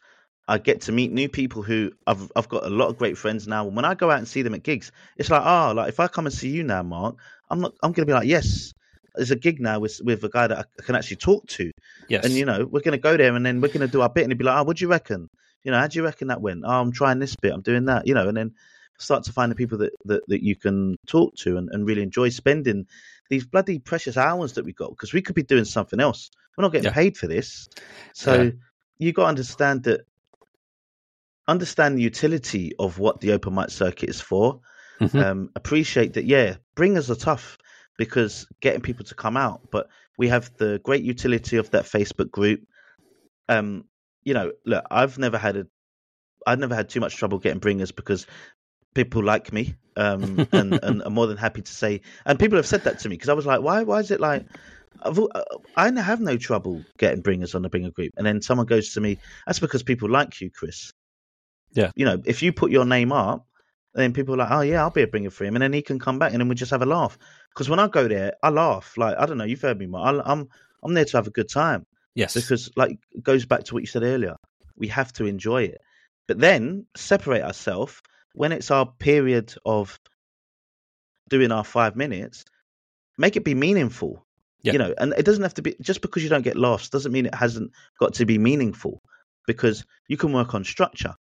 Speaker 2: I get to meet new people who I've I've got a lot of great friends now. And When I go out and see them at gigs, it's like, oh, like if I come and see you now, Marc, I'm not. I'm gonna be like, yes, there's a gig now with with a guy that I can actually talk to.
Speaker 1: yes.
Speaker 2: And you know, we're gonna go there and then we're gonna do our bit and he'd be like, Oh, what do you reckon? You know, how do you reckon that went? Oh, I'm trying this bit, I'm doing that, you know, and then start to find the people that, that, that you can talk to and, and really enjoy spending these bloody precious hours that we got because we could be doing something else. We're not getting
Speaker 1: Yeah.
Speaker 2: paid for this. So
Speaker 1: Yeah.
Speaker 2: you gotta understand that understand the utility of what the open mic circuit is for.
Speaker 1: Mhm.
Speaker 2: Um, appreciate that, yeah, bringers are tough because getting people to come out, but we have the great utility of that Facebook group. Um, you know, look, I've never had a, I've never had too much trouble getting bringers because people like me, um, *laughs* and and are more than happy to say. And people have said that to me because I was like, why, why is it like? I've, I have no trouble getting bringers on the bringer group, and then someone goes to me, that's because people like you, Chris.
Speaker 1: Yeah.
Speaker 2: You know, if you put your name up, then people are like, oh yeah, I'll be a bringer for him, and then he can come back, and then we just have a laugh. Because when I go there, I laugh. Like I don't know, you've heard me, Marc. I, I'm I'm there to have a good time
Speaker 1: yes.
Speaker 2: because like it goes back to what you said earlier. We have to enjoy it, but then separate ourselves when it's our period of doing our five minutes. Make it be meaningful.
Speaker 1: Yeah.
Speaker 2: You know, and it doesn't have to be just because you don't get laughs doesn't mean it hasn't got to be meaningful. Because you can work on structure.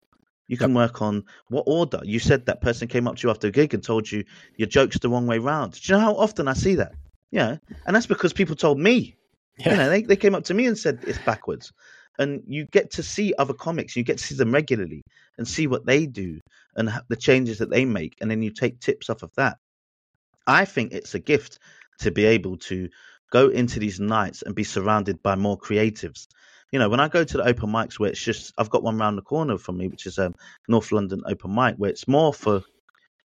Speaker 2: You can work on what order. You said that person came up to you after a gig and told you your joke's the wrong way round. Do you know how often I see that? Yeah. And that's because people told me.
Speaker 1: Yeah.
Speaker 2: You know, they, they came up to me and said it's backwards. And you get to see other comics, you get to see them regularly and see what they do and the changes that they make. And then you take tips off of that. I think it's a gift to be able to go into these nights and be surrounded by more creatives. You know, when I go to the open mics where it's just, I've got one round the corner from me, which is um, North London open mic, where it's more for,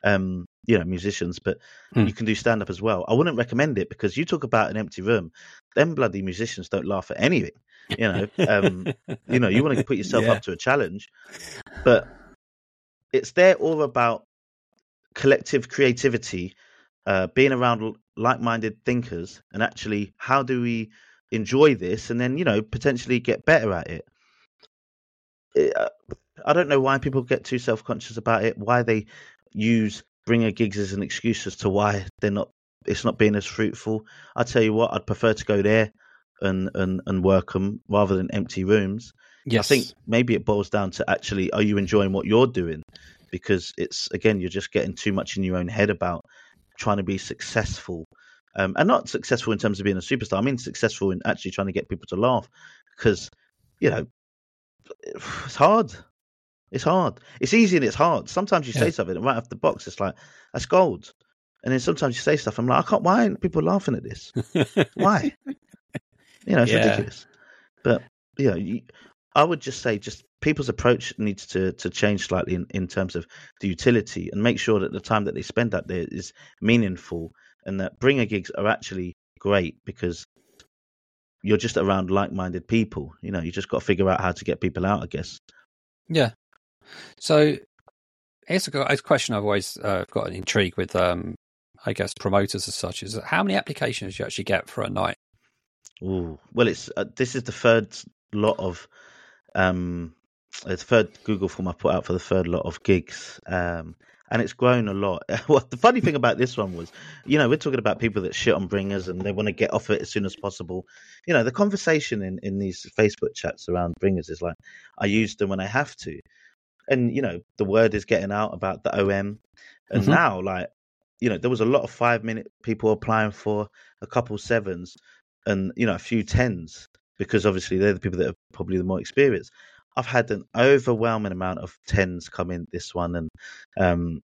Speaker 2: um, you know, musicians, but
Speaker 1: Hmm.
Speaker 2: you can do stand up as well. I wouldn't recommend it because you talk about an empty room. Them bloody musicians don't laugh at anything. You know, um, you know, you want to put yourself *laughs*
Speaker 1: Yeah.
Speaker 2: up to a challenge, but *laughs* it's there all about collective creativity, uh, being around like-minded thinkers, and actually, how do we enjoy this, and then you know, potentially get better at it. It, uh, I don't know why people get too self-conscious about it. Why they use bringer gigs as an excuse as to why they're not. It's not being as fruitful. I tell you what, I'd prefer to go there and and and work them rather than empty rooms.
Speaker 1: Yes.
Speaker 2: I think maybe it boils down to actually, are you enjoying what you're doing? Because it's again, you're just getting too much in your own head about trying to be successful, um, and not successful in terms of being a superstar. I mean, successful in actually trying to get people to laugh. Because you know, it's hard. It's hard. It's easy and it's hard. Sometimes you say something and right off the box, it's like that's gold. And then sometimes you say stuff, I'm like, I can't. Why aren't people laughing at this? Why? *laughs* You know, it's
Speaker 1: Yeah.
Speaker 2: ridiculous. But you know, you, I would just say just people's approach needs to to change slightly in, in terms of the utility and make sure that the time that they spend out there is meaningful and that bringer gigs are actually great because you're just around like-minded people. You know, you just got to figure out how to get people out. I guess.
Speaker 1: Yeah. So here's a, a question I've always uh, got an intrigue with. Um, I guess promoters as such is how many applications you actually get for a night.
Speaker 2: Ooh, well, it's uh, this is the third lot of um, the third Google form I put out for the third lot of gigs. Um, and it's grown a lot. *laughs* well, the funny thing about this one was, you know, we're talking about people that shit on bringers and they want to get off it as soon as possible. You know, the conversation in, in these Facebook chats around bringers is like, I use them when I have to. And, you know, the word is getting out about the OM. And mm-hmm. now, like, you know, there was a lot of five minute people applying for a couple sevens and, you know, a few tens because obviously they're the people that are probably the more experienced. I've had an overwhelming amount of tens come in this one, and um,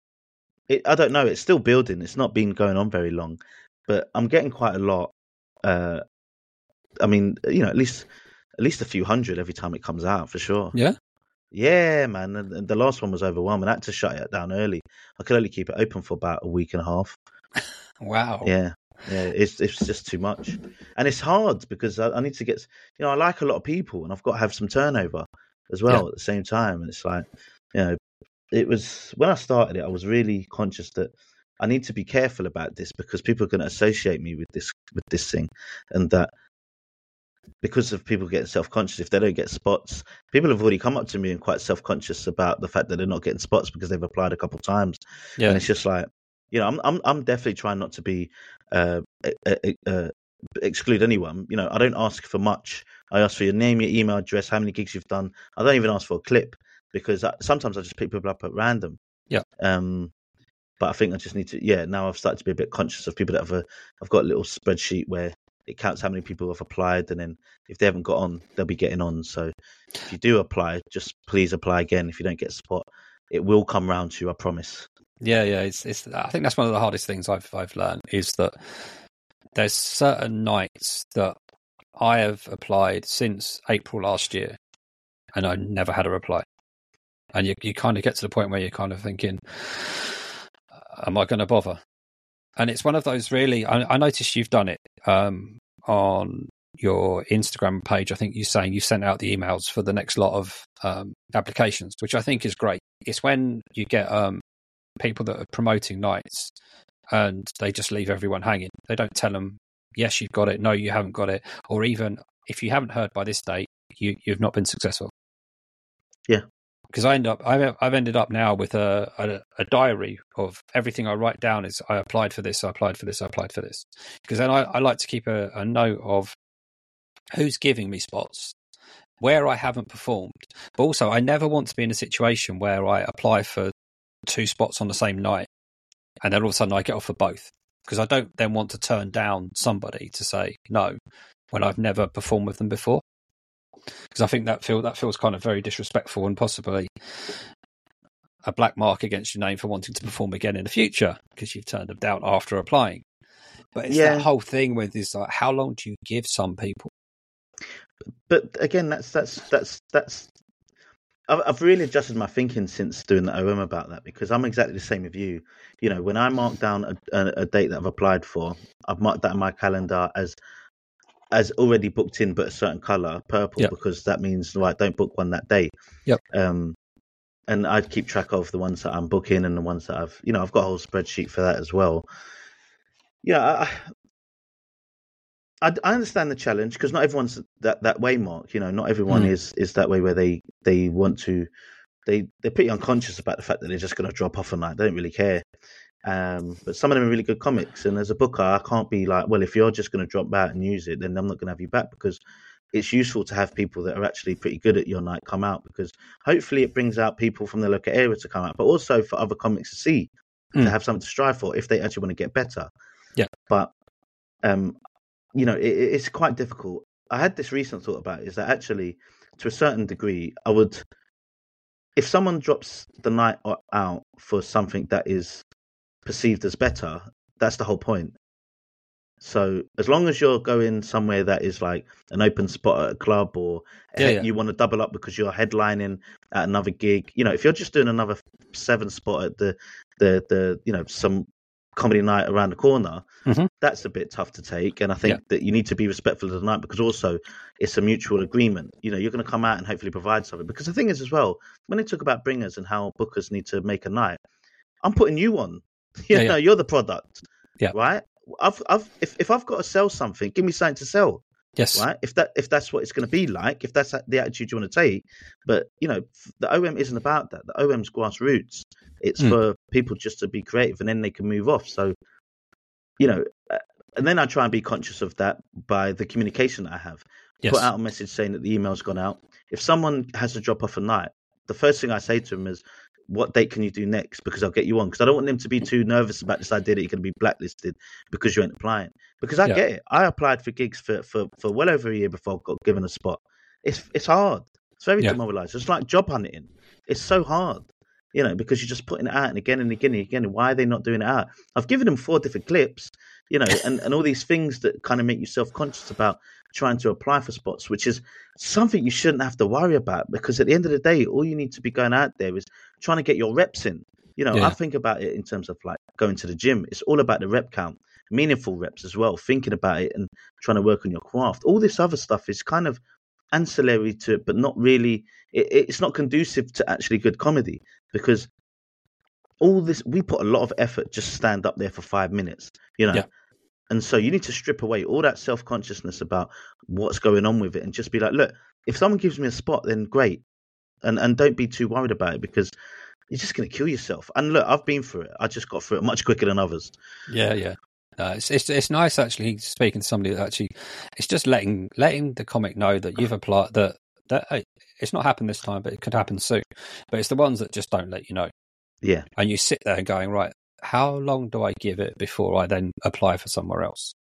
Speaker 2: it, I don't know. It's still building. It's not been going on very long, but I'm getting quite a lot. Uh, I mean, you know, at least at least a few hundred every time it comes out for sure.
Speaker 1: Yeah.
Speaker 2: Yeah, man. And the last one was overwhelming. I had to shut it down early. I could only keep it open for about a week and a half. *laughs*
Speaker 1: wow.
Speaker 2: Yeah. Yeah, it's it's just too much, and it's hard because I, I, need to get. You know, I like a lot of people, and I've got to have some turnover as well yeah. at the same time. And it's like, you know, it was when I started it, I was really conscious that I need to be careful about this because people are going to associate me with this with this thing, and that because of people getting self conscious, if they don't get spots, people have already come up to me and quite self conscious about the fact that they're not getting spots because they've applied a couple of times. Yeah, and it's just like you know, I'm I'm I'm definitely trying not to be uh, uh, exclude anyone. You know, I don't ask for much. I ask for your name, your email address, how many gigs you've done. I don't even ask for a clip because I, sometimes I just pick people up at random.
Speaker 1: Yeah.
Speaker 2: Um, but I think I just need to. Yeah, now I've started to be a bit conscious of people that have a. I've got a little spreadsheet where it counts how many people have applied, and then if they haven't got on, they'll be getting on. So if you do apply, just please apply again. If you don't get a spot, it will come round to you. I promise.
Speaker 1: Yeah, yeah. It's, it's. I think that's one of the hardest things I've I've learned is that there's certain nights that I have applied since April last year, and I never had a reply. And you you kind of get to the point where you're kind of thinking, "Am I going to bother?" And it's one of those really. I, I noticed you've done it um, on your Instagram page. I think you're saying you sent out the emails for the next lot of um, applications, which I think is great. It's when you get um, people that are promoting nights and they just leave everyone hanging. They don't tell them, yes, you've got it, no, you haven't got it, or even if you haven't heard by this date, you, you've not been successful.
Speaker 2: Yeah.
Speaker 1: Because I end up, I've, I've ended up now with a, a, a diary of everything I write down is I applied for this, I applied for this, I applied for this. Because then I, I like to keep a, a note of who's giving me spots, where I haven't performed. But also, I never want to be in a situation where I apply for two spots on the same night and then all of a sudden I get off for both because I don't then want to turn down somebody to say no when I've never performed with them before because I think that feel that feels kind of very disrespectful and possibly a black mark against your name for wanting to perform again in the future because you've turned them down after applying. But it's yeah. that whole thing with this like how long do you give some people?
Speaker 2: But again, that's that's that's that's I've, I've really adjusted my thinking since doing the OM about that because I'm exactly the same with you. You know, when I mark down a, a, a date that I've applied for, I've marked that in my calendar as as already booked in, but a certain color, purple, yep. because that means right, don't book one that day.
Speaker 1: Yep.
Speaker 2: Um, and I keep track of the ones that I'm booking and the ones that I've, you know, I've got a whole spreadsheet for that as well. Yeah, I, I, I understand the challenge because not everyone's that, that way, Marc. You know, not everyone mm. is is that way where they they want to. They they're pretty unconscious about the fact that they're just going to drop off a night. They don't really care. Um, but some of them are really good comics. And as a booker, I can't be like, well, if you're just going to drop out and use it, then I'm not going to have you back because it's useful to have people that are actually pretty good at your night come out because hopefully it brings out people from the local area to come out, but also for other comics to see mm. to have something to strive for if they actually want to get better.
Speaker 1: Yeah.
Speaker 2: But um, you know, it, it's quite difficult. I had this recent thought about it, is that actually, to a certain degree, I would, if someone drops the night out for something that is perceived as better, that's the whole point. So as long as you're going somewhere that is like an open spot at a club or
Speaker 1: Yeah, yeah.
Speaker 2: you want to double up because you're headlining at another gig, you know, if you're just doing another seven spot at the the the you know some comedy night around the corner,
Speaker 1: Mhm.
Speaker 2: that's a bit tough to take. And I think
Speaker 1: Yeah.
Speaker 2: that you need to be respectful of the night because also it's a mutual agreement. You know, you're going to come out and hopefully provide something. Because the thing is as well, when they talk about bringers and how bookers need to make a night, I'm putting you on. *laughs* You
Speaker 1: Yeah,
Speaker 2: know,
Speaker 1: yeah.
Speaker 2: you're the product.
Speaker 1: Yeah.
Speaker 2: Right. I've, I've, if, if I've got to sell something, give me something to sell
Speaker 1: Yes.
Speaker 2: right? If that if that's what it's going to be like, if that's the attitude you want to take, but you know, the OM isn't about that. The OM's grassroots. It's
Speaker 1: Mm.
Speaker 2: for people just to be creative, and then they can move off. So, you know, uh, and then I try and be conscious of that by the communication that I have.
Speaker 1: Yes.
Speaker 2: Put out a message saying that the email's gone out. If someone has to drop off a night, the first thing I say to them is, "What date can you do next? Because I'll get you on." Because I don't want them to be too nervous about this idea that you're going to be blacklisted because you ain't applying. Because I
Speaker 1: Yeah.
Speaker 2: get it. I applied for gigs for, for, for well over a year before I got given a spot. It's it's hard. It's very
Speaker 1: Yeah.
Speaker 2: demoralizing. It's like job hunting. It's so hard, you know, because you're just putting it out and again and again and again. Why are they not doing it out? I've given them four different clips, you know, and, and all these things that kind of make you self conscious about trying to apply for spots, which is something you shouldn't have to worry about because at the end of the day, all you need to be going out there is trying to get your reps in. You know,
Speaker 1: Yeah.
Speaker 2: I think about it in terms of like going to the gym. It's all about the rep count, meaningful reps as well, thinking about it and trying to work on your craft. All this other stuff is kind of ancillary to it, but not really. It, it's not conducive to actually good comedy because all this we put a lot of effort just stand up there for five minutes, you know.
Speaker 1: Yeah.
Speaker 2: And so you need to strip away all that self consciousness about what's going on with it and just be like, look, if someone gives me a spot, then great. And and don't be too worried about it because you're just gonna kill yourself. And look, I've been through it. I just got through it much quicker than others.
Speaker 1: Yeah, yeah. Uh, it's, it's it's nice actually speaking to somebody that actually it's just letting letting the comic know that you've applied that that hey, it's not happened this time, but it could happen soon. But it's the ones that just don't let you know,
Speaker 2: Yeah.
Speaker 1: and you sit there going, right, how long do I give it before I then apply for somewhere else?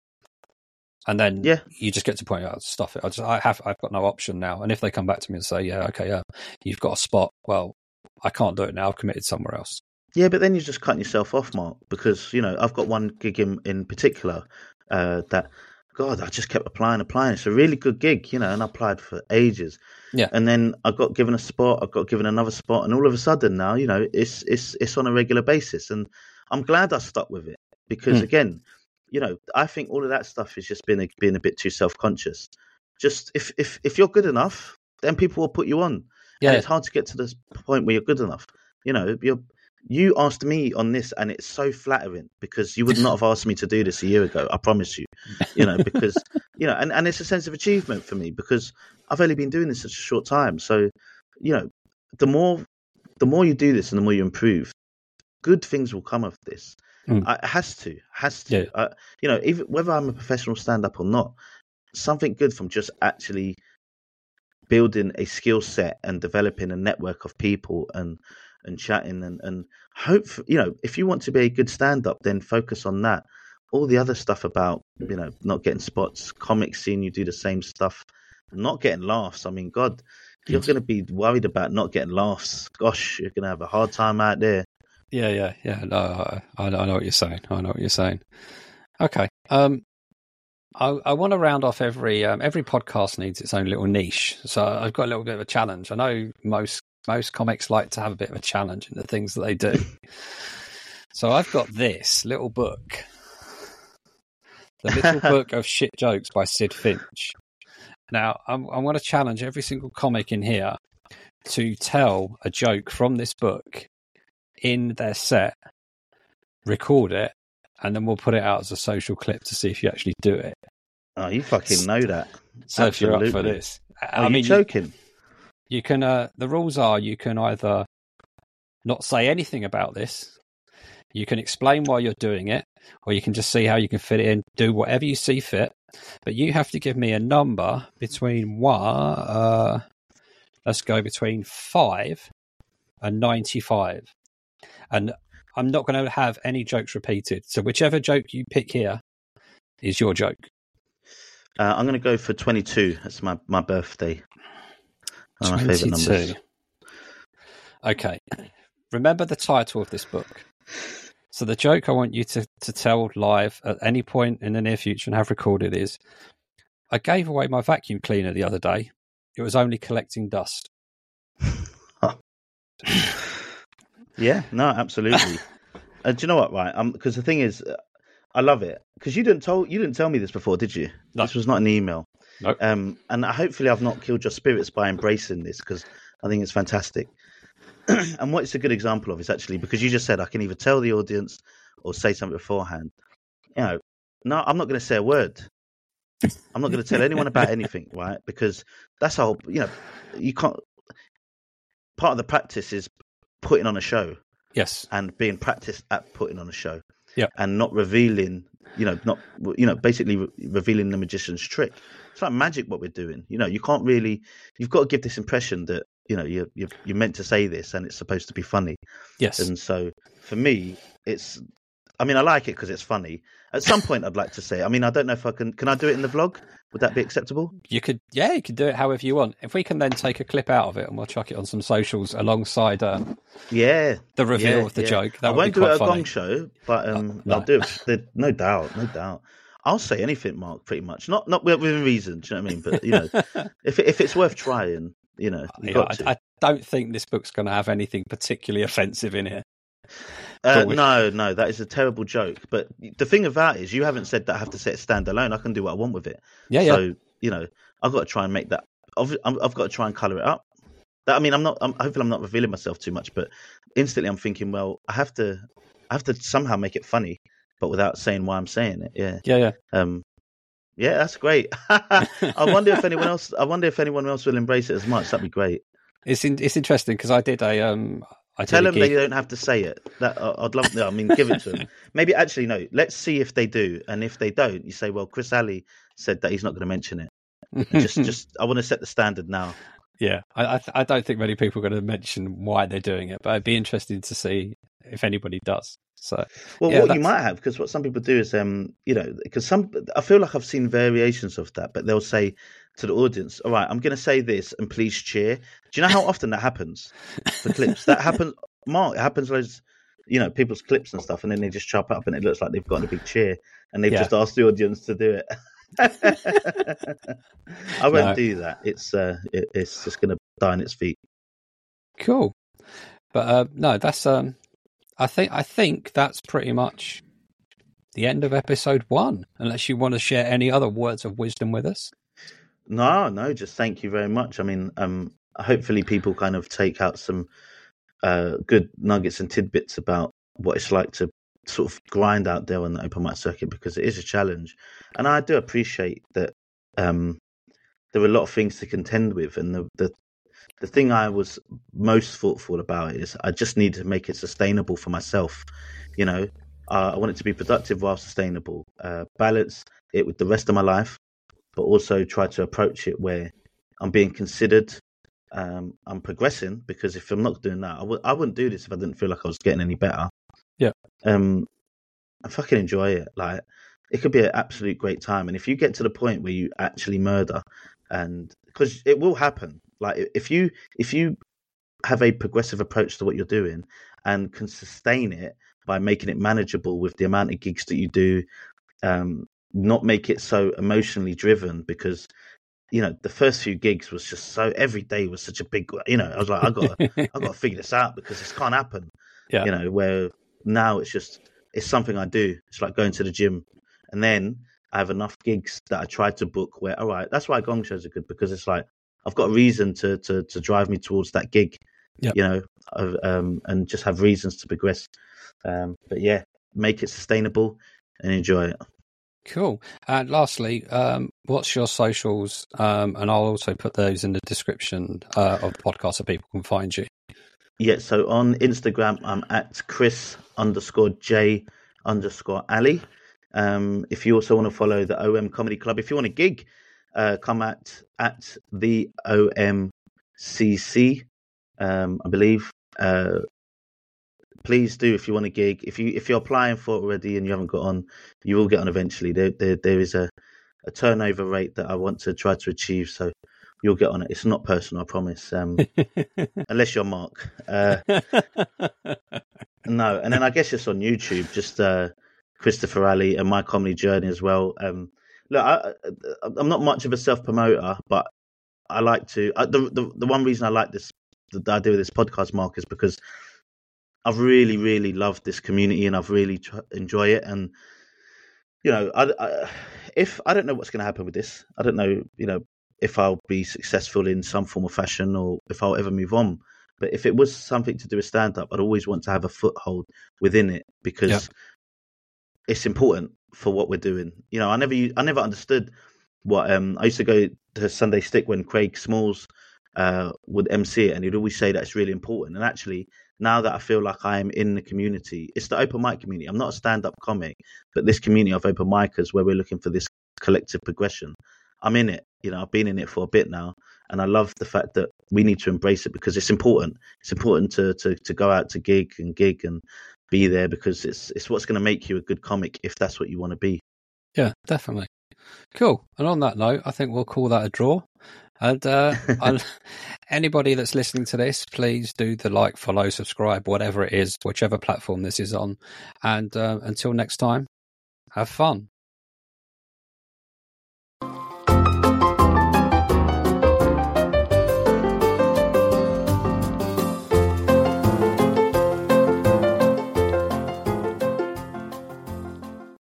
Speaker 1: And then
Speaker 2: Yeah.
Speaker 1: you just get to point out stuff it. I just I have I've got no option now. And if they come back to me and say, yeah, okay, yeah, you've got a spot, well, I can't do it now. I've committed somewhere else.
Speaker 2: Yeah, but then you're just cutting yourself off, Marc, because you know I've got one gig in in particular uh, that God I just kept applying, applying. It's a really good gig, you know, and I applied for ages.
Speaker 1: Yeah.
Speaker 2: and then I got given a spot, I got given another spot, and all of a sudden now, you know, it's it's it's on a regular basis, and I'm glad I stuck with it because
Speaker 1: Hmm.
Speaker 2: again, you know, I think all of that stuff is just being a, being a bit too self conscious. Just if if if you're good enough, then people will put you on.
Speaker 1: Yeah,
Speaker 2: And it's hard to get to this point where you're good enough. You know, you're you asked me on this, and it's so flattering because you would not have asked me to do this a year ago. I promise you. You know, because *laughs* you know, and, and it's a sense of achievement for me because I've only been doing this such a short time. So, you know, the more the more you do this and the more you improve, good things will come of this.
Speaker 1: Mm.
Speaker 2: It has to, has to.
Speaker 1: Yeah.
Speaker 2: Uh, you know, even whether I'm a professional stand up or not, something good from just actually building a skill set and developing a network of people and and chatting and and hope you know if you want to be a good stand up then focus on that all the other stuff about you know not getting spots comics seeing you do the same stuff not getting laughs i mean god you're going to be worried about not getting laughs gosh you're going to have a hard time out there
Speaker 1: Yeah, yeah, yeah. No, I, I know what you're saying. I know what you're saying. Okay. Um, I, I want to round off every um, every podcast needs its own little niche. So I've got a little bit of a challenge. I know most most comics like to have a bit of a challenge in the things that they do. *laughs* so I've got this little book, the little *laughs* book of shit jokes by Sid Finch. Now I'm I'm going to challenge every single comic in here to tell a joke from this book in their set, record it, and then we'll put it out as a social clip to see if you actually do it.
Speaker 2: oh you fucking know that
Speaker 1: So if you're up for
Speaker 2: Absolutely.
Speaker 1: this,
Speaker 2: are
Speaker 1: I mean,
Speaker 2: you, joking
Speaker 1: you can. Uh, the rules are you can either not say anything about this, you can explain why you're doing it, or you can just see how you can fit it in. Do whatever you see fit, but you have to give me a number between one. Uh, let's go between five and ninety-five, and I'm not going to have any jokes repeated. So whichever joke you pick here is your joke.
Speaker 2: uh, i'm going to go for 22 that's my my birthday One of my favorite numbers
Speaker 1: 22. Okay. Remember the title of this book. So the joke I want you to, to tell live at any point in the near future and have recorded is I gave away my vacuum cleaner the other day. It was only collecting dust. *laughs*
Speaker 2: yeah, no, absolutely. *laughs* uh, do you know what? Right, because um, the thing is, uh, I love it because you didn't tell you didn't tell me this before, did you?
Speaker 1: No.
Speaker 2: This was not an email.
Speaker 1: Nope.
Speaker 2: Um, and hopefully, I've not killed your spirits by embracing this because I think it's fantastic. *clears throat* and what it's a good example of is actually because you just said I can either tell the audience or say something beforehand. You know, no, I'm not going to say a word. I'm not going to tell anyone about anything, *laughs* right? Because that's how you know you can't. Part of the practice is putting on a show.
Speaker 1: Yes,
Speaker 2: and being practiced at putting on a show.
Speaker 1: Yeah,
Speaker 2: and not revealing, you know, not you know, basically re- revealing the magician's trick. It's like magic what we're doing. You know, you can't really. You've got to give this impression that you know you're you're, you're meant to say this and it's supposed to be funny.
Speaker 1: Yes,
Speaker 2: and so for me, it's I mean, I like it because it's funny. At some point, I'd like to say. I mean, I don't know if I can. Can I do it in the vlog? Would that be acceptable?
Speaker 1: You could, yeah, you could do it however you want. If we can then take a clip out of it and we'll chuck it on some socials alongside, uh,
Speaker 2: yeah,
Speaker 1: the reveal
Speaker 2: yeah,
Speaker 1: of the
Speaker 2: yeah.
Speaker 1: joke. That
Speaker 2: I
Speaker 1: won't
Speaker 2: do it at a
Speaker 1: funny.
Speaker 2: gong show, but um,
Speaker 1: uh, no.
Speaker 2: I'll do it. No doubt, no doubt. I'll say anything, Marc. Pretty much, not not within reason. Do you know what I mean? But you know, *laughs* if if it's worth trying, you know, you
Speaker 1: I, I, don't think this book's going to have anything particularly offensive in it.
Speaker 2: Uh, no, no, that is a terrible joke. But the thing about it is, you haven't said that I have to set it standalone. I can do what I want with it.
Speaker 1: Yeah,
Speaker 2: so,
Speaker 1: yeah.
Speaker 2: you know, I've got to try and make that. I've, I've got to try and color it up. That, I mean, I'm not. I'm, hopefully, I'm not revealing myself too much. But instantly, I'm thinking, well, I have to. I have to somehow make it funny, but without saying why I'm saying it. Yeah,
Speaker 1: yeah, yeah.
Speaker 2: Um, yeah, that's great. *laughs* I wonder if anyone else. I wonder if anyone else will embrace it as much. That'd be great.
Speaker 1: It's in, it's interesting because I did a um. I
Speaker 2: Tell them
Speaker 1: gig.
Speaker 2: they don't have to say it. That I'd love. I mean, give it to them. *laughs* Maybe actually no. Let's see if they do, and if they don't, you say, well, Chris Ali said that he's not going to mention it. And just, *laughs* just I want to set the standard now.
Speaker 1: Yeah, I I, I don't think many people are going to mention why they're doing it, but it'd be interesting to see if anybody does. So,
Speaker 2: well,
Speaker 1: yeah,
Speaker 2: what
Speaker 1: that's...
Speaker 2: you might have, because what some people do is, um, you know, because some, I feel like I've seen variations of that, but they'll say to the audience, "All right, I'm going to say this, and please cheer." Do you know how often that happens for clips? That happens, Marc. It happens loads, you know, people's clips and stuff, and then they just chop up, and it looks like they've got a big cheer, and they've
Speaker 1: Yeah.
Speaker 2: just asked the audience to do it. *laughs* I won't
Speaker 1: No.
Speaker 2: do that. It's uh, it, it's just going to die on its feet.
Speaker 1: Cool, but uh, no, that's um, I think I think that's pretty much the end of episode one. Unless you want to share any other words of wisdom with us.
Speaker 2: No, no, just thank you very much. I mean, um, hopefully people kind of take out some uh, good nuggets and tidbits about what it's like to sort of grind out there on the open mic circuit because it is a challenge, and I do appreciate that um, there are a lot of things to contend with, and the the the thing I was most thoughtful about is I just need to make it sustainable for myself. You know, uh, I want it to be productive while sustainable, uh, balance it with the rest of my life, but also try to approach it where I'm being considered. Um, I'm progressing because if I'm not doing that, I w- I wouldn't do this if I didn't feel like I was getting any better.
Speaker 1: Yeah.
Speaker 2: Um, I fucking enjoy it. Like, it could be an absolute great time. And if you get to the point where you actually murder, and because it will happen, like if you if you have a progressive approach to what you're doing and can sustain it by making it manageable with the amount of gigs that you do, um, not make it so emotionally driven because you know the first few gigs was just so every day was such a big you know I was like I got I got to figure this out because this can't happen. *laughs*
Speaker 1: Yeah.
Speaker 2: you know where now it's just it's something I do. It's like going to the gym. And then I have enough gigs that I try to book where all right that's why gong shows are good because it's like I've got a reason to to to drive me towards that gig
Speaker 1: Yeah.
Speaker 2: you know um and just have reasons to progress um but yeah make it sustainable and enjoy it
Speaker 1: Cool. And lastly, um, what's your socials? Um, and I'll also put those in the description uh, of the podcast so people can find you.
Speaker 2: Yeah, so on Instagram, I'm at Chris underscore J underscore Ali. Um, if you also want to follow the OM Comedy Club, if you want a gig, uh, come at at the OMCC, um, I believe. Uh, please do if you want a gig. If you if you're applying for it already and you haven't got on, you will get on eventually. There there, there is a, a turnover rate that I want to try to achieve, so you'll get on it. It's not personal, I promise. Um, *laughs* unless you're Marc. Uh, No, and then I guess it's on YouTube, just uh, Christopher Ali and my comedy journey as well. Um, look, I, am not much of a self promoter, but I like to. Uh, the, the the one reason I like this, the idea of this podcast, Marc, is because I've really, really loved this community and I've really tr- enjoy it. And you know, I, I, if I don't know what's going to happen with this, I don't know, you know, if I'll be successful in some form of fashion or if I'll ever move on. But if it was something to do with stand up, I'd always want to have a foothold within it because yep. it's important for what we're doing. You know, I never, I never understood what um I used to go to Sunday Stick when Craig Smalls uh, would MC it, and he'd always say that's really important. And actually, now that I feel like I am in the community, it's the open mic community. I'm not a stand up comic, but this community of open micers where we're looking for this collective progression. I'm in it. You know, I've been in it for a bit now, and I love the fact that we need to embrace it because it's important. It's important to to to go out to gig and gig and be there because it's it's what's going to make you a good comic if that's what you want to be.
Speaker 1: Yeah, definitely. Cool. And on that note, I think we'll call that a draw. And uh, *laughs* anybody that's listening to this, please do the like, follow, subscribe, whatever it is, whichever platform this is on. And uh, until next time, have fun.